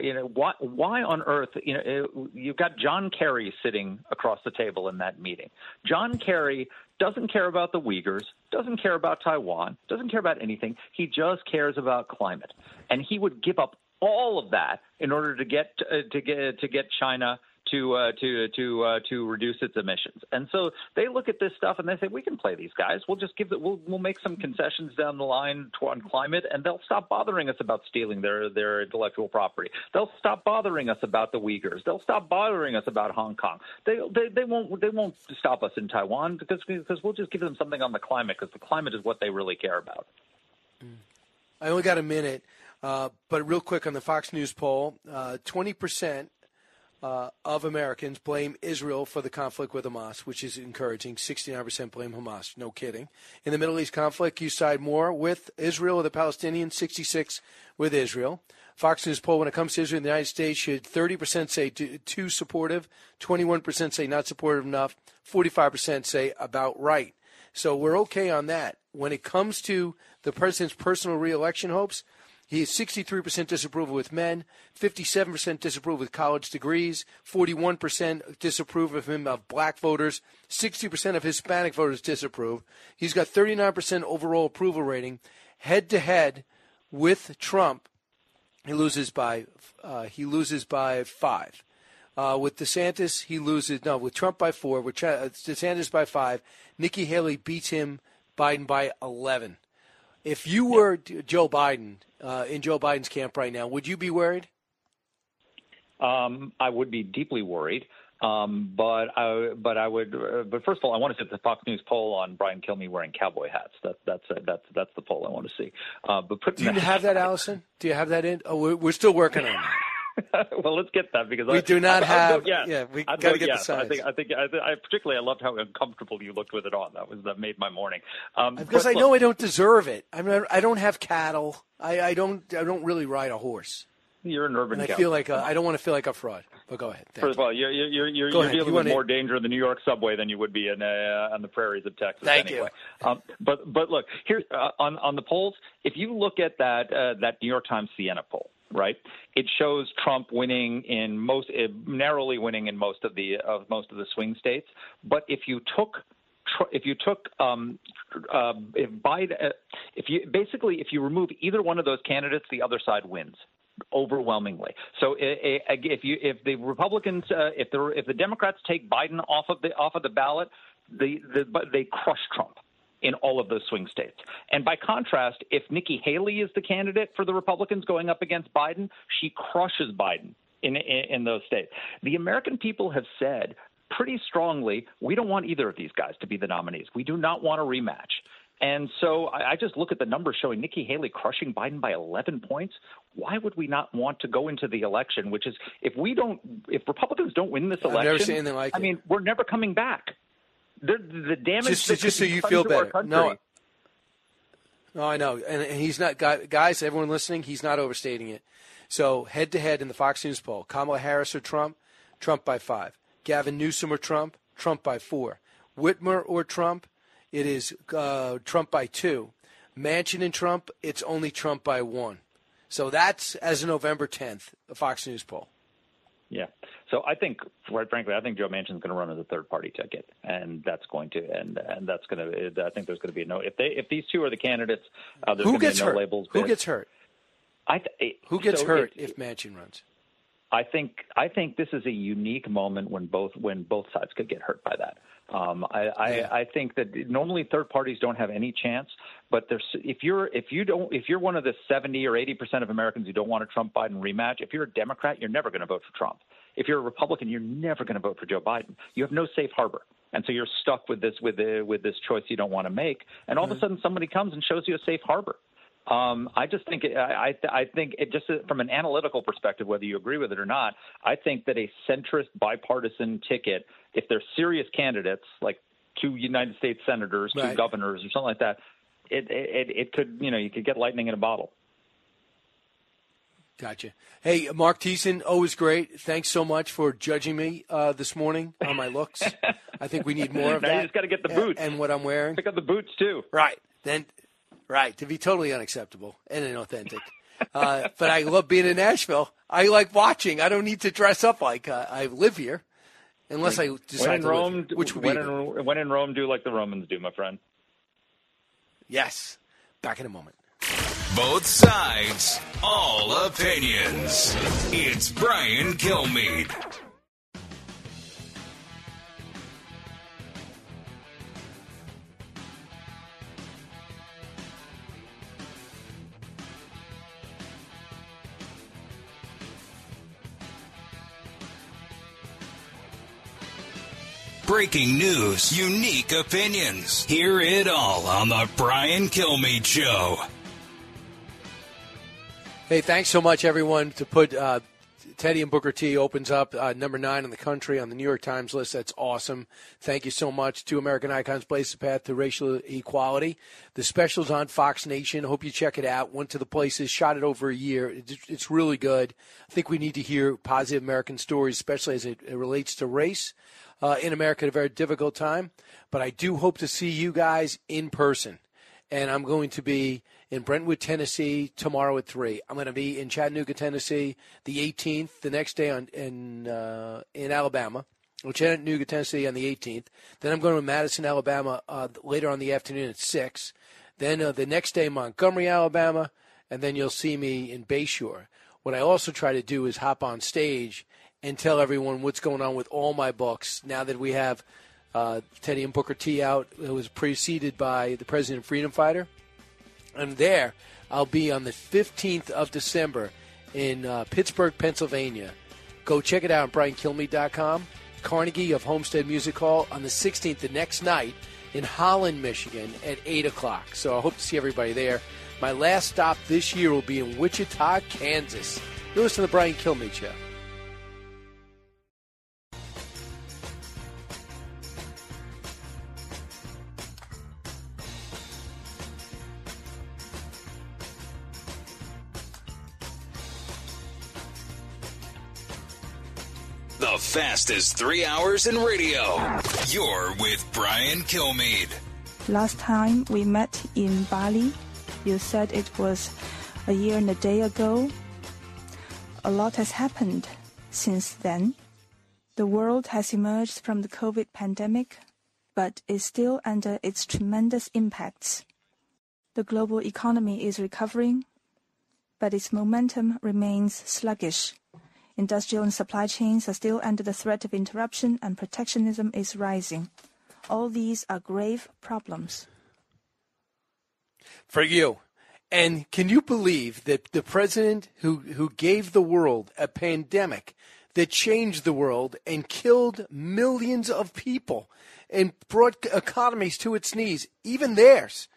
you know why why on earth you know you've got John Kerry sitting across the table in that meeting. John Kerry doesn't care about the Uyghurs, doesn't care about Taiwan, doesn't care about anything. He just cares about climate, and he would give up all of that in order to get uh, to get to get China to uh, to to uh, to reduce its emissions. And so they look at this stuff and they say, we can play these guys. We'll just give it. We'll we'll make some concessions down the line on climate, and they'll stop bothering us about stealing their their intellectual property. They'll stop bothering us about the Uyghurs. They'll stop bothering us about Hong Kong. They they they won't they won't stop us in Taiwan because because we'll just give them something on the climate because the climate is what they really care about. I only got a minute. Uh, but real quick on the Fox News poll, uh, twenty percent uh, of Americans blame Israel for the conflict with Hamas, which is encouraging. 69% blame Hamas. No kidding. In the Middle East conflict, you side more with Israel or the Palestinians, 66 with Israel. Fox News poll when it comes to Israel in the United States should 30% say too supportive, 21% say not supportive enough, 45% say about right. So we're okay on that. When it comes to the president's personal reelection hopes, he has 63% disapproval with men, 57% disapprove with college degrees, 41% disapprove of him of black voters, 60% of Hispanic voters disapprove. He's got 39% overall approval rating. Head to head with Trump, he loses by uh, he loses by five. Uh, with DeSantis, he loses no with Trump by four. With uh, DeSantis by five. Nikki Haley beats him, Biden by eleven. If you were Joe Biden uh, in Joe Biden's camp right now, would you be worried? Um, I would be deeply worried. Um, but I, but I would, uh, but first of all, I want to see the Fox News poll on Brian Kilmeade wearing cowboy hats. That, that's uh, that's that's the poll I want to see. Uh, but put do you have that, Allison? Do you have that in? Oh, we're, we're still working on it. well, let's get that because we I, do not I, have. I, yes. Yeah, we got to get yes. the size. I think I think I, particularly I loved how uncomfortable you looked with it on. That was that made my morning. Um, because I know I don't deserve it. I mean, I don't have cattle. I, I don't I don't really ride a horse. You're an urban. And I feel like I don't want to feel like a fraud. But go ahead. Thank First of all, you're you're you're, you're dealing you with more danger in the New York subway than you would be in uh, on the prairies of Texas. Thank anyway. you. Um, but but look here uh, on on the polls. If you look at that uh, that New York Times Siena poll, right? It shows Trump winning in most uh, narrowly winning in most of the of most of the swing states. But if you took if you took um, uh, if Biden, uh, if you basically if you remove either one of those candidates, the other side wins overwhelmingly. So if you if the Republicans uh, if the if the Democrats take Biden off of the off of the ballot, the, the they crush Trump. In all of those swing states. And by contrast, if Nikki Haley is the candidate for the Republicans going up against Biden, she crushes Biden in, in, in those states. The American people have said pretty strongly, we don't want either of these guys to be the nominees. We do not want a rematch. And so I, I just look at the numbers showing Nikki Haley crushing Biden by 11 points. Why would we not want to go into the election? Which is, if we don't, if Republicans don't win this election, I've never seen anything like I it. mean, we're never coming back. The, the damage Just, that just so you feel better. No, no, I know, and, and he's not. guy- Guys, everyone listening, he's not overstating it. So head to head in the Fox News poll, Kamala Harris or Trump, Trump by five. Gavin Newsom or Trump, Trump by four. Whitmer or Trump, it is uh, Trump by two. Manchin and Trump, it's only Trump by one. So that's as of November 10th, the Fox News poll. Yeah. So I think, quite frankly, I think Joe Manchin's going to run as a third party ticket, and that's going to, and and that's going to. I think there's going to be no. If they, if these two are the candidates, uh, there's Who gets be no hurt? labels. Who bid. gets hurt? I th- Who gets so hurt it- if Manchin runs? I think I think this is a unique moment when both when both sides could get hurt by that. Um, I, I, I think that normally third parties don't have any chance, but there's if you're if you don't if you're one of the 70 or 80 percent of Americans who don't want a Trump Biden rematch, if you're a Democrat, you're never going to vote for Trump. If you're a Republican, you're never going to vote for Joe Biden. You have no safe harbor. And so you're stuck with this with the, with this choice you don't want to make, and all of a sudden somebody comes and shows you a safe harbor. Um, I just think I, I I think it just from an analytical perspective, whether you agree with it or not, I think that a centrist bipartisan ticket, if they're serious candidates like two United States senators, two Right. governors, or something like that, it, it it could you know you could get lightning in a bottle. Gotcha. Hey, Marc Thiessen, always great. Thanks so much for judging me uh, this morning on my looks. I think we need more of Now that. you just got to get the And- boots and what I'm wearing. Pick up the boots too. Right. Then, right to be totally unacceptable and inauthentic. Uh, but I love being in Nashville. I like watching. I don't need to dress up like uh, I live here, unless I decide when in to live Rome, here, which would when good- in, when in Rome, do like the Romans do, my friend. yes. Back in a moment. Both sides, all opinions. It's Brian Kilmeade. Breaking news, unique opinions. Hear it all on the Brian Kilmeade Show. Hey, thanks so much, everyone, to put uh, Teddy and Booker T opens up uh, number nine in the country on the New York Times list. That's awesome. Thank you so much. Two American Icons Blaze the Path to Racial Equality. The special's on Fox Nation. Hope you check it out. Went to the places, shot it over a year. It's, really good. I think we need to hear positive American stories, especially as it relates to race uh, in America at a very difficult time. But I do hope to see you guys in person and I'm going to be in Brentwood, Tennessee tomorrow at three. I'm going to be in Chattanooga, Tennessee, the 18th. The next day on in uh, in Alabama, or Chattanooga, Tennessee on the 18th. Then I'm going to Madison, Alabama uh, later on the afternoon at six. Then uh, the next day Montgomery, Alabama, and then you'll see me in Bayshore. What I also try to do is hop on stage and tell everyone what's going on with all my books now that we have uh, Teddy and Booker T out. It was preceded by the President Freedom Fighter. And there, I'll be on the 15th of December in uh, Pittsburgh, Pennsylvania. Go check it out on BrianKilmeade.com. Carnegie of Homestead Music Hall on the 16th, the next night, in Holland, Michigan at 8 o'clock. So I hope to see everybody there. My last stop this year will be in Wichita, Kansas. You listen to the Brian Kilmeade Show. The fastest three hours in radio. You're with Brian Kilmeade. Last time we met in Bali, you said it was a year and a day ago. A lot has happened since then. The world has emerged from the COVID pandemic, but is still under its tremendous impacts. The global economy is recovering, but its momentum remains sluggish. Industrial and supply chains are still under the threat of interruption, and protectionism is rising. All these are grave problems. For you. And can you believe that the president who, who gave the world a pandemic that changed the world and killed millions of people and brought economies to its knees, even theirs,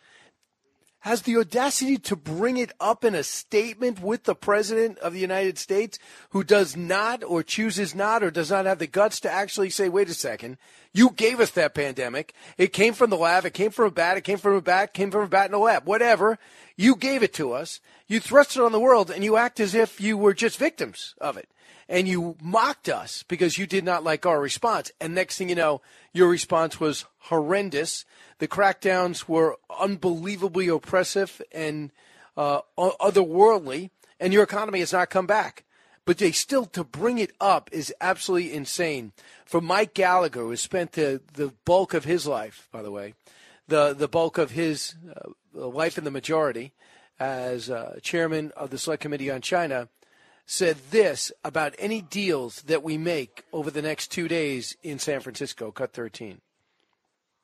has the audacity to bring it up in a statement with the president of the United States who does not or chooses not or does not have the guts to actually say, wait a second, you gave us that pandemic. It came from the lab. It came from a bat. It came from a bat. came from a bat in a lab. Whatever. You gave it to us. You thrust it on the world and you act as if you were just victims of it. And you mocked us because you did not like our response. And next thing you know, your response was horrendous the crackdowns were unbelievably oppressive and uh, otherworldly, and your economy has not come back. But they still, to bring it up is absolutely insane. For Mike Gallagher, who has spent the, the bulk of his life, by the way, the, the bulk of his uh, life in the majority as uh, chairman of the Select Committee on China, said this about any deals that we make over the next two days in San Francisco, cut 13.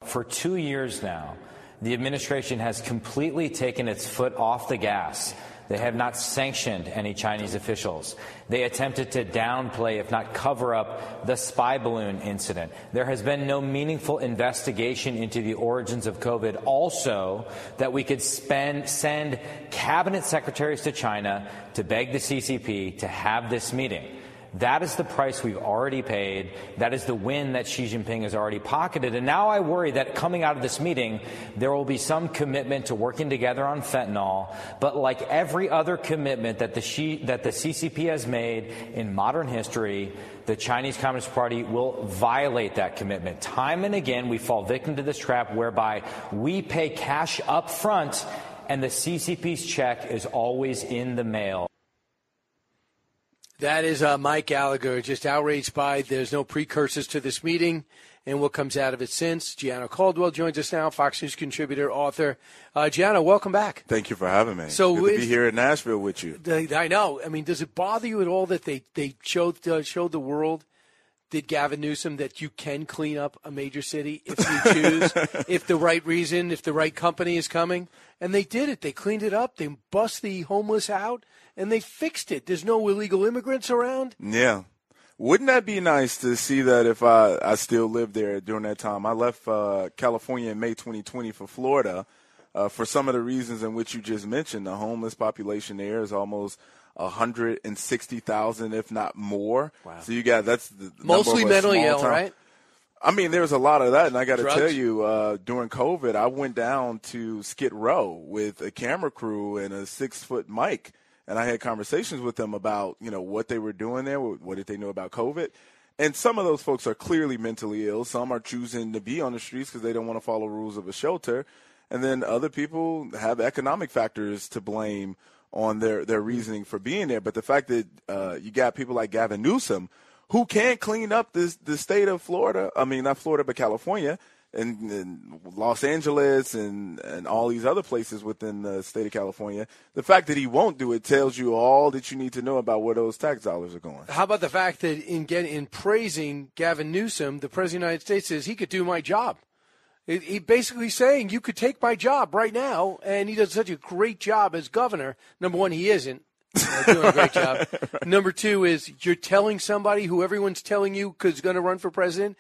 For two years now, the administration has completely taken its foot off the gas. They have not sanctioned any Chinese officials. They attempted to downplay, if not cover up, the spy balloon incident. There has been no meaningful investigation into the origins of COVID. Also, that we could spend, send cabinet secretaries to China to beg the CCP to have this meeting. That is the price we've already paid. That is the win that Xi Jinping has already pocketed. And now I worry that coming out of this meeting, there will be some commitment to working together on fentanyl. But like every other commitment that the, Xi, that the CCP has made in modern history, the Chinese Communist Party will violate that commitment. Time and again, we fall victim to this trap whereby we pay cash up front and the CCP's check is always in the mail. That is uh, Mike Gallagher, just outraged by there's no precursors to this meeting and what comes out of it since. Gianno Caldwell joins us now, Fox News contributor, author. Uh, Gianno, welcome back. Thank you for having me. So Good to be here in Nashville with you. I know. I mean, does it bother you at all that they they showed uh, showed the world? Did Gavin Newsom that you can clean up a major city if you choose, if the right reason, if the right company is coming? And they did it. They cleaned it up. They bust the homeless out and they fixed it. There's no illegal immigrants around. Yeah. Wouldn't that be nice to see that if I, I still lived there during that time? I left uh, California in May 2020 for Florida uh, for some of the reasons in which you just mentioned. The homeless population there is almost 160,000, if not more. Wow. So you got that's the mostly mentally ill, town. right? I mean, there's a lot of that, and I got to tell you, uh, during COVID, I went down to Skid Row with a camera crew and a six foot mic and I had conversations with them about you know what they were doing there, what did they know about COVID, and some of those folks are clearly mentally ill. Some are choosing to be on the streets because they don't want to follow rules of a shelter, and then other people have economic factors to blame on their their reasoning for being there. But the fact that uh, you got people like Gavin Newsom who can't clean up this the state of Florida, I mean not Florida but California and, and, Los Angeles and, and all these other places within the state of California. The fact that he won't do it tells you all that you need to know about where those tax dollars are going. How about the fact that in get, in praising Gavin Newsom, the president of the United States says he could do my job. He basically saying you could take my job right now, and he does such a great job as governor. Number one, he isn't. Uh, doing a great job. Number two is you're telling somebody who everyone's telling you is going to run for president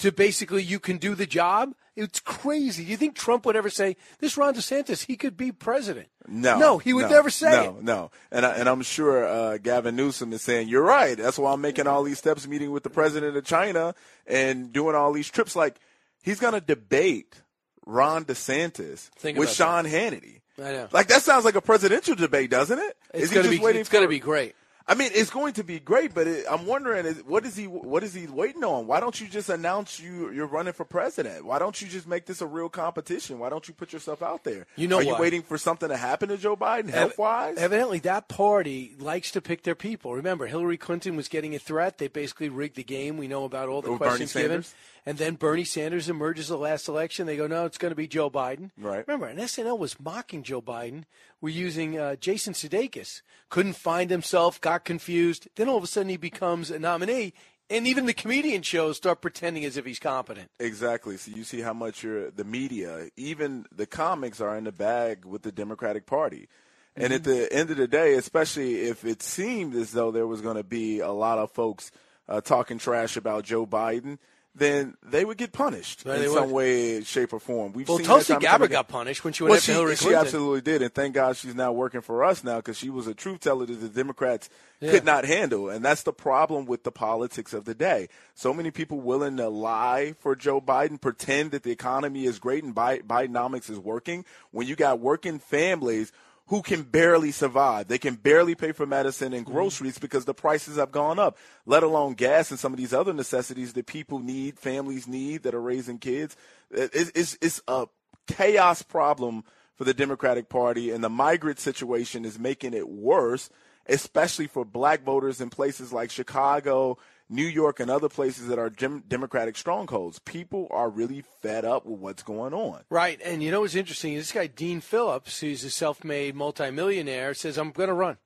to basically you can do the job. It's crazy. Do you think Trump would ever say this? Ron DeSantis, he could be president. No, no, he would no, never say no, it. No, and I, and I'm sure uh, Gavin Newsom is saying you're right. That's why I'm making all these steps, meeting with the president of China and doing all these trips. Like he's going to debate Ron DeSantis Think with Sean that. Hannity. I know. Like that sounds like a presidential debate, doesn't it? It's going to be. It's going to be great. I mean, it's going to be great, but it, I'm wondering, is, what is he? What is he waiting on? Why don't you just announce you you're running for president? Why don't you just make this a real competition? Why don't you put yourself out there? You know are you why? waiting for something to happen to Joe Biden health wise? Evidently, that party likes to pick their people. Remember, Hillary Clinton was getting a threat. They basically rigged the game. We know about all the Oh, questions given. And then Bernie Sanders emerges the last election. They go, no, it's going to be Joe Biden. Right. Remember, and SNL was mocking Joe Biden. We're using uh, Jason Sudeikis. Couldn't find himself, got confused. Then all of a sudden he becomes a nominee. And even the comedian shows start pretending as if he's competent. Exactly. So you see how much the media, even the comics are in the bag with the Democratic Party. And at Mm-hmm. the end of the day, especially if it seemed as though there was going to be a lot of folks uh, talking trash about Joe Biden, then they would get punished Right, in some would. way, shape, or form. We've Well, seen Tulsi that time and time Gabbard got punished when she went well, after she, Hillary she absolutely did, and thank God she's now working for us now because she was a truth teller that the Democrats Yeah. could not handle, and that's the problem with the politics of the day. So many people willing to lie for Joe Biden, pretend that the economy is great and Bi- Bidenomics is working, when you got working families who can barely survive. They can barely pay for medicine and mm-hmm. groceries because the prices have gone up, let alone gas and some of these other necessities that people need, families need that are raising kids. Uh, it's, it's, it's a chaos problem for the Democratic Party, and the migrant situation is making it worse, especially for black voters in places like Chicago, New York, and other places that are dem- Democratic strongholds. People are really fed up with what's going on. Right, and you know what's interesting? This guy Dean Phillips, who's a self-made multimillionaire, says I'm going to run,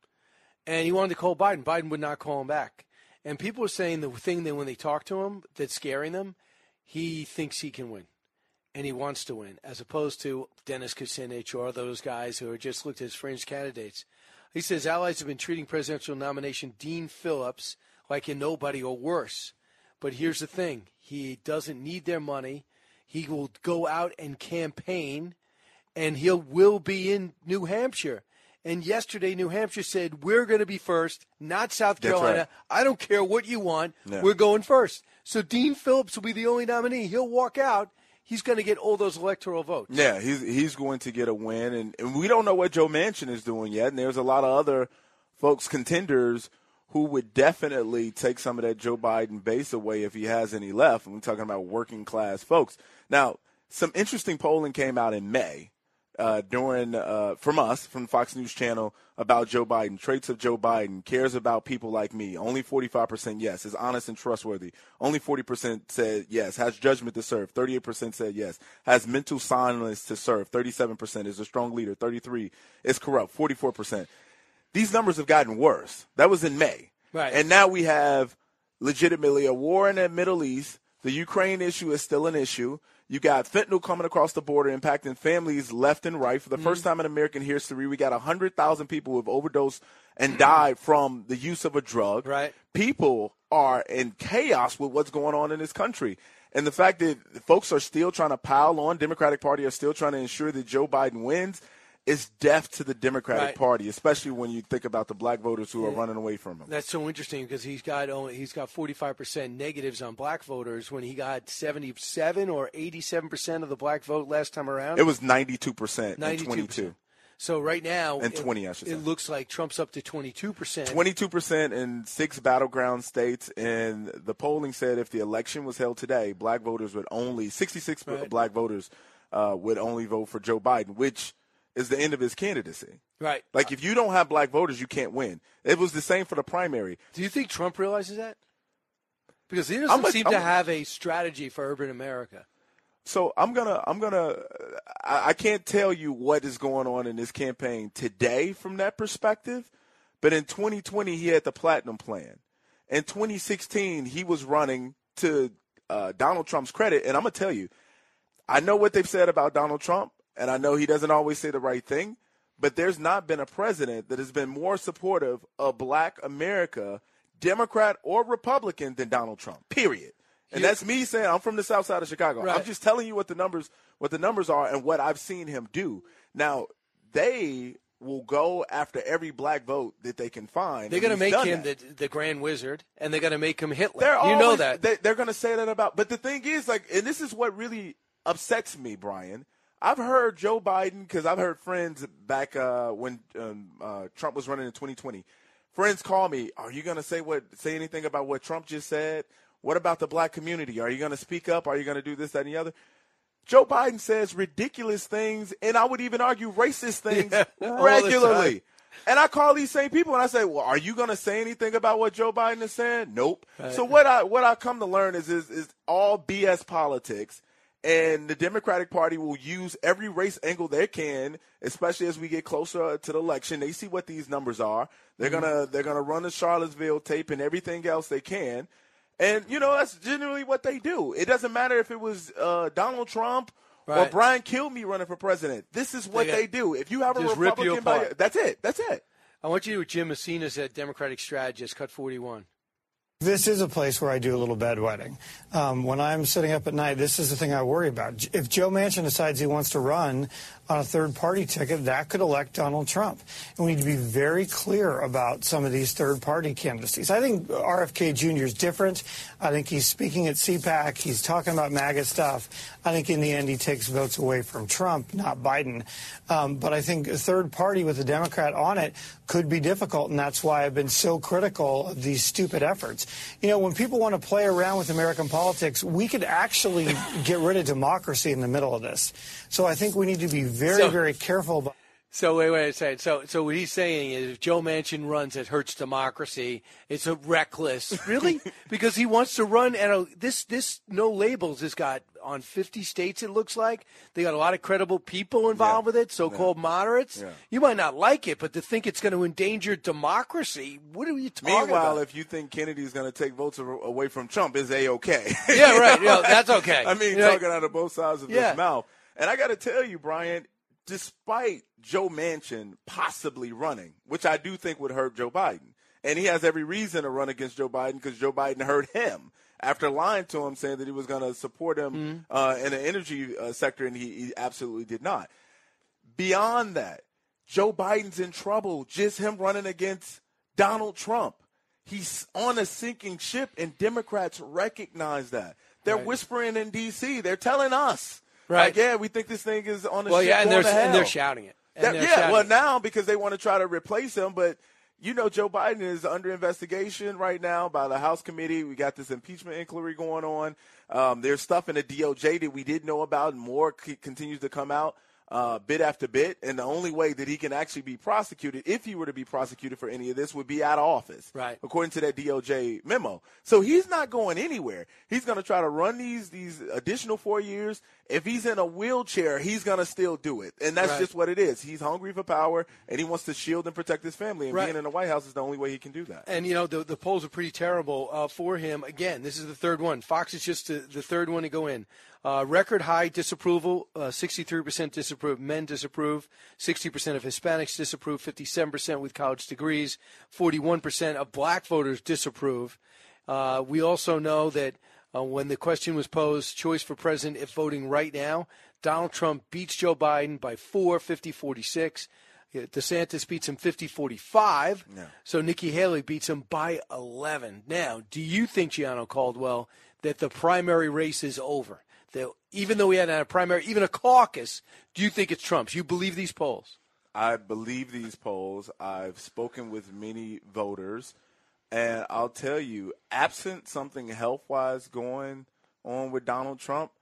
and he wanted to call Biden. Biden would not call him back, and people are saying the thing that when they talk to him that's scaring them, he thinks he can win, and he wants to win, as opposed to Dennis Kucinich or those guys who are just looked at as fringe candidates. He says allies have been treating presidential nomination Dean Phillips like a nobody or worse. But here's the thing he doesn't need their money. He will go out and campaign, and he will be in New Hampshire. And yesterday, New Hampshire said, We're going to be first, not South Carolina. right. I don't care what you want. Yeah. We're going first. So Dean Phillips will be the only nominee. He'll walk out. He's going to get all those electoral votes. Yeah, he's he's going to get a win, and, and we don't know what Joe Manchin is doing yet. And there's a lot of other folks contenders who would definitely take some of that Joe Biden base away if he has any left. We're talking about working class folks. Now, some interesting polling came out in May uh, during uh, from us from Fox News Channel about Joe Biden. Traits of Joe Biden cares about people like me. Only 45% yes. Is honest and trustworthy. Only 40% said yes. Has judgment to serve. 38% said yes. Has mental soundness to serve. 37% is a strong leader. 33 is corrupt. 44%. These numbers have gotten worse. That was in May. Right. And now we have legitimately a war in the Middle East. The Ukraine issue is still an issue. You got fentanyl coming across the border, impacting families left and right. For the first mm. time in American history, we got 100,000 people who have overdosed and died from the use of a drug. Right. People are in chaos with what's going on in this country. And the fact that folks are still trying to pile on, Democratic Party are still trying to ensure that Joe Biden wins, is deaf to the Democratic Right. Party, especially when you think about the black voters who are running away from him. That's so interesting because he's got only, he's got 45% negatives on black voters when he got 77 or 87% of the black vote last time around. It was 92% in 92%. 22. So right now, And it- 20, I should say. it looks like Trump's up to 22%. 22% in six battleground states. And the polling said if the election was held today, black voters would only, 66 Right. black voters uh, would only vote for Joe Biden, which is the end of his candidacy. Right. Like, if you don't have black voters, you can't win. It was the same for the primary. Do you think Trump realizes that? Because he doesn't a- seem I'm to a- have a strategy for urban America. So I'm gonna, I'm gonna, I, I can't tell you what is going on in this campaign today from that perspective, but in 2020 he had the platinum plan. In 2016 he was running to uh, Donald Trump's credit, and I'm gonna tell you, I know what they've said about Donald Trump, and I know he doesn't always say the right thing, but there's not been a president that has been more supportive of Black America, Democrat or Republican, than Donald Trump. Period. And that's me saying I'm from the South Side of Chicago. I'm just telling you what the numbers what the numbers are and what I've seen him do. Now they will go after every black vote that they can find. They're going to make him that. the, the Grand Wizard, and they're going to make him Hitler. They're you know that. They, they're going to say that about. But the thing is, like, and this is what really upsets me, Brian. I've heard Joe Biden because I've heard friends back uh, when um, uh, Trump was running in 2020. Friends call me. Are you going to say what? Say anything about what Trump just said? What about the black community? Are you going to speak up? Are you going to do this, that, and the other? Joe Biden says ridiculous things, and I would even argue racist things the regularly. And I call these same people and I say, "Well, are you going to say anything about what Joe Biden is saying?" Nope. Right. So what I what I come to learn is, is is all BS politics, and the Democratic Party will use every race angle they can, especially as we get closer to the election. They see what these numbers are. They're Mm-hmm. gonna they're gonna run the Charlottesville tape and everything else they can. And you know that's generally what they do. It doesn't matter if it was uh, Donald Trump or Right. Brian Kilmeade running for president. This is what They they, do. If you have a you Republican, by- that's it. That's it. I want you to do what Jim Messina said, Democratic strategist, cut 41. This is a place where I do a little bedwetting. Um, when I'm sitting up at night, this is the thing I worry about. If Joe Manchin decides he wants to run on a third party ticket, that could elect Donald Trump. And we need to be very clear about some of these third party candidacies. I think RFK Jr. is different. I think he's speaking at CPAC. He's talking about MAGA stuff. I think in the end he takes votes away from Trump, not Biden. Um, but I think a third party with a Democrat on it could be difficult, and that's why I've been so critical of these stupid efforts. You know, when people want to play around with American politics, we could actually get rid of democracy in the middle of this. So I think we need to be very, So- very careful about. So wait, wait a second. So, so what he's saying is, if Joe Manchin runs, it hurts democracy. It's a reckless, really, because he wants to run. And a, this, this no labels has got on 50 states. It looks like they got a lot of credible people involved with it, so-called moderates. Yeah. You might not like it, but to think it's going to endanger democracy, what are you talking Meanwhile, about? if you think Kennedy's going to take votes away from Trump, is a okay? Yeah, right. Yeah, that's okay. I mean, You know, talking out of both sides of Yeah. his mouth. And I got to tell you, Brian, despite Joe Manchin possibly running, which I do think would hurt Joe Biden, and he has every reason to run against Joe Biden because Joe Biden hurt him after lying to him, saying that he was going to support him Mm-hmm. uh, in the energy uh, sector, and he, he absolutely did not. Beyond that, Joe Biden's in trouble. Just him running against Donald Trump. He's on a sinking ship, and Democrats recognize that. They're Right. whispering in D.C. They're telling us, Right. Like, yeah, we think this thing is on the well, yeah, and they're, and they're shouting it. That- they're yeah, shouting well, now because they want to try to replace him, but you know, Joe Biden is under investigation right now by the House committee. We got this impeachment inquiry going on. Um, there's stuff in the DOJ that we didn't know about, and more c- continues to come out uh, bit after bit. And the only way that he can actually be prosecuted, if he were to be prosecuted for any of this, would be out of office, Right. according to that DOJ memo. So he's not going anywhere. He's going to try to run these these additional four years. If he's in a wheelchair, he's going to still do it, and that's Right. just what it is. He's hungry for power, and he wants to shield and protect his family. And Right. being in the White House is the only way he can do that. And you know the the polls are pretty terrible uh, for him. Again, this is the third one. Fox is just the, the third one to go in. Uh, record high disapproval, sixty three percent disapprove. Men disapprove. Sixty percent of Hispanics disapprove. Fifty seven percent with college degrees. Forty one percent of Black voters disapprove. Uh, we also know that uh, when the question was posed, choice for president if voting right now, Donald Trump beats Joe Biden by four, 50 46. DeSantis beats him 50 45. So Nikki Haley beats him by 11. Now, do you think, Gianno Caldwell, that the primary race is over? That even though we had a primary, even a caucus, do you think it's Trump's? You believe these polls? I believe these polls. I've spoken with many voters, and I'll tell you, absent something health wise going on with Donald Trump,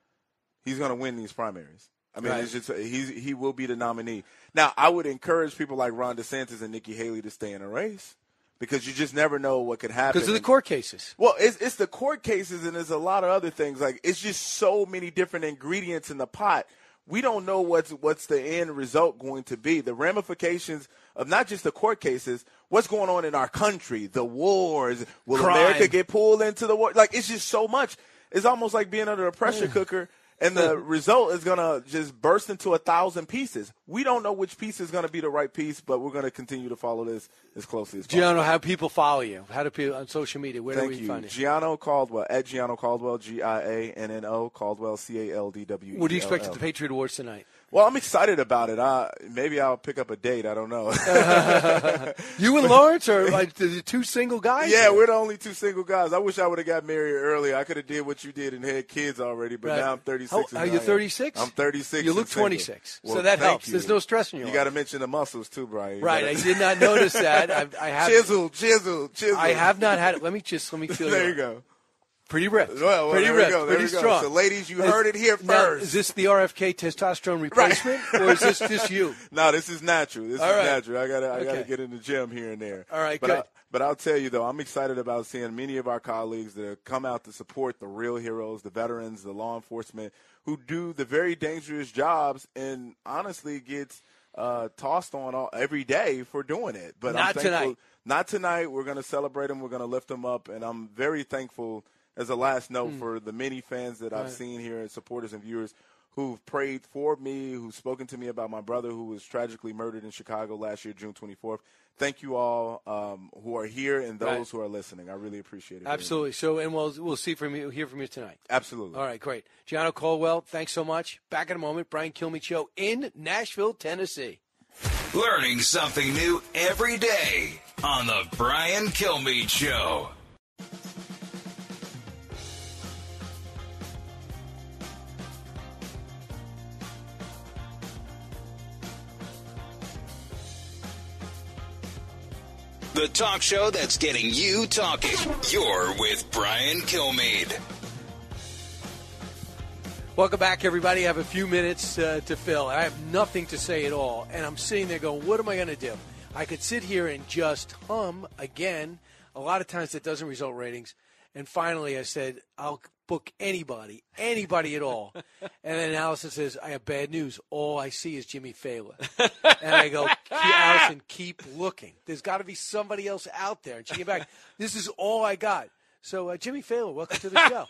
he's going to win these primaries. I mean, Right. it's just he's he will be the nominee. Now, I would encourage people like Ron DeSantis and Nikki Haley to stay in a race because you just never know what could happen. Because of the court cases. Well, it's, it's the court cases and there's a lot of other things. Like it's just so many different ingredients in the pot. We don't know what's what's the end result going to be. The ramifications of not just the court cases, what's going on in our country, the wars. Will Crime. America get pulled into the war? Like it's just so much. It's almost like being under a pressure cooker. And the result is going to just burst into a thousand pieces. We don't know which piece is going to be the right piece, but we're going to continue to follow this as closely as possible. Gianno, how people follow you? How do people on social media? Where Thank do we you. find you? Gianno Caldwell, at Gianno Caldwell, G I A N N O, Caldwell, C A L D W E. What do you expect at the Patriot Awards tonight? Well, I'm excited about it. I, maybe I'll pick up a date. I don't know. You and Lawrence are like the two single guys? yeah, we're the only two single guys. I wish I would have got married earlier. I could have did what you did and had kids already, but Right. now I'm 36. How- are you 36? I'm 36. You look single. 26, so that helps. you. There's no stress in your You got to mention the muscles too, Brian. You Right, gotta- I did not notice that. I, I have chisel, chisel, chisel. I have not had it. Let me just let me feel there you go. Pretty ripped. Well, well, pretty ripped. pretty strong. So, ladies, you Is- heard it here now, first. is this the RFK testosterone replacement, or is this just you? No, this is natural. This All is right. natural. I gotta, I gotta get in the gym here and there. All right, but good. I, but I'll tell you though, I'm excited about seeing many of our colleagues that have come out to support the real heroes, the veterans, the law enforcement, who do the very dangerous jobs and honestly gets uh, tossed on all, every day for doing it. But I'm Not thankful, tonight. Not tonight. We're going to celebrate them. We're going to lift them up, and I'm very thankful as a last note Hmm. for the many fans that I've Right. seen here and supporters and viewers who've prayed for me, who've spoken to me about my brother who was tragically murdered in Chicago last year, June 24th. Thank you all um, who are here and those Right. who are listening. I really appreciate it. Absolutely. So, and we'll we'll see from you, hear from you tonight. Absolutely. All right, great. Gianno Caldwell, thanks so much. Back in a moment. Brian Kilmeade Show in Nashville, Tennessee. Learning something new every day on the Brian Kilmeade Show. The talk show that's getting you talking. You're with Brian Kilmeade. Welcome back, everybody. I have a few minutes uh, to fill. I have nothing to say at all, and I'm sitting there going, "What am I going to do?" I could sit here and just hum again. A lot of times that doesn't result in ratings. And finally, I said, "I'll book anybody, anybody at all." and then Allison says, "I have bad news. All I see is Jimmy Fallon." and I go, "Allison, keep looking. There's got to be somebody else out there." And she came back. This is all I got. So, uh, Jimmy Fallon, welcome to the show.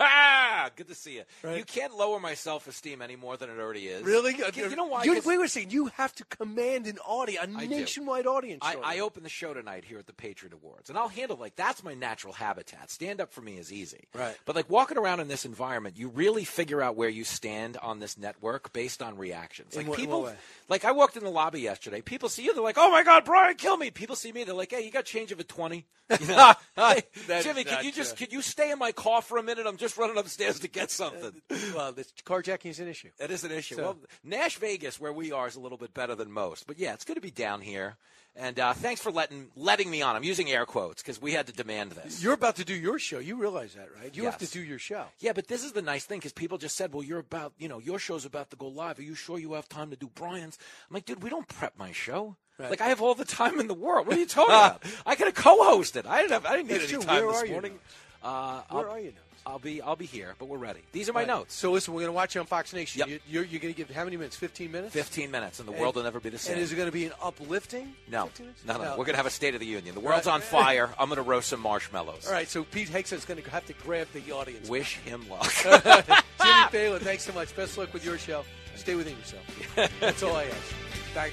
Good to see you. Right. You can't lower my self esteem any more than it already is. Really? You, you know why? You, wait a second. You have to command an audience, a I do. nationwide audience. I. I open the show tonight here at the Patriot Awards, and I'll handle like that's my natural habitat. Stand up for me is easy, Right. But like walking around in this environment, you really figure out where you stand on this network based on reactions. Like what- people, like I walked in the lobby yesterday. People see you, they're like, "Oh my God, Brian, kill me!" People see me, they're like, "Hey, you got change of a 20? You know? Jimmy, can you just can you stay in my car for a minute? I'm just running upstairs to get something." well, this carjacking is an issue. It is an issue. So- Well, Nash Vegas, where we are, is a little bit better than most. But yeah, it's good to be down here. And uh, thanks for letting letting me on. I'm using air quotes because we had to demand this. You're about to do your show. You realize that, right? You have to do your show. Yeah, but this is the nice thing because people just said, "Well, you're about, you know, your show's about to go live. Are you sure you have time to do Brian's?" I'm like, "Dude, we don't prep my show. Right. Like, I have all the time in the world. What are you talking about? I could have co-hosted. I didn't have. I didn't need That's any true. time Where this are you morning. Uh, Where I'll, are you now? I'll be. I'll be here, but we're ready. These are my Right. notes. So listen, we're going to watch you on Fox Nation. Yep. You, you're you're going to give how many minutes? Fifteen minutes. 15 minutes, and the And- world will never be the same. And is it going to be an uplifting? No, no, no, No. We're going to have a State of the Union. The world's Right. on fire. I'm going to roast some marshmallows. All right. So Pete Hegseth's going to have to grab the audience. Wish him luck. Jimmy Fallon, thanks so much. Best luck with your show. Stay within yourself. That's all I ask. Back.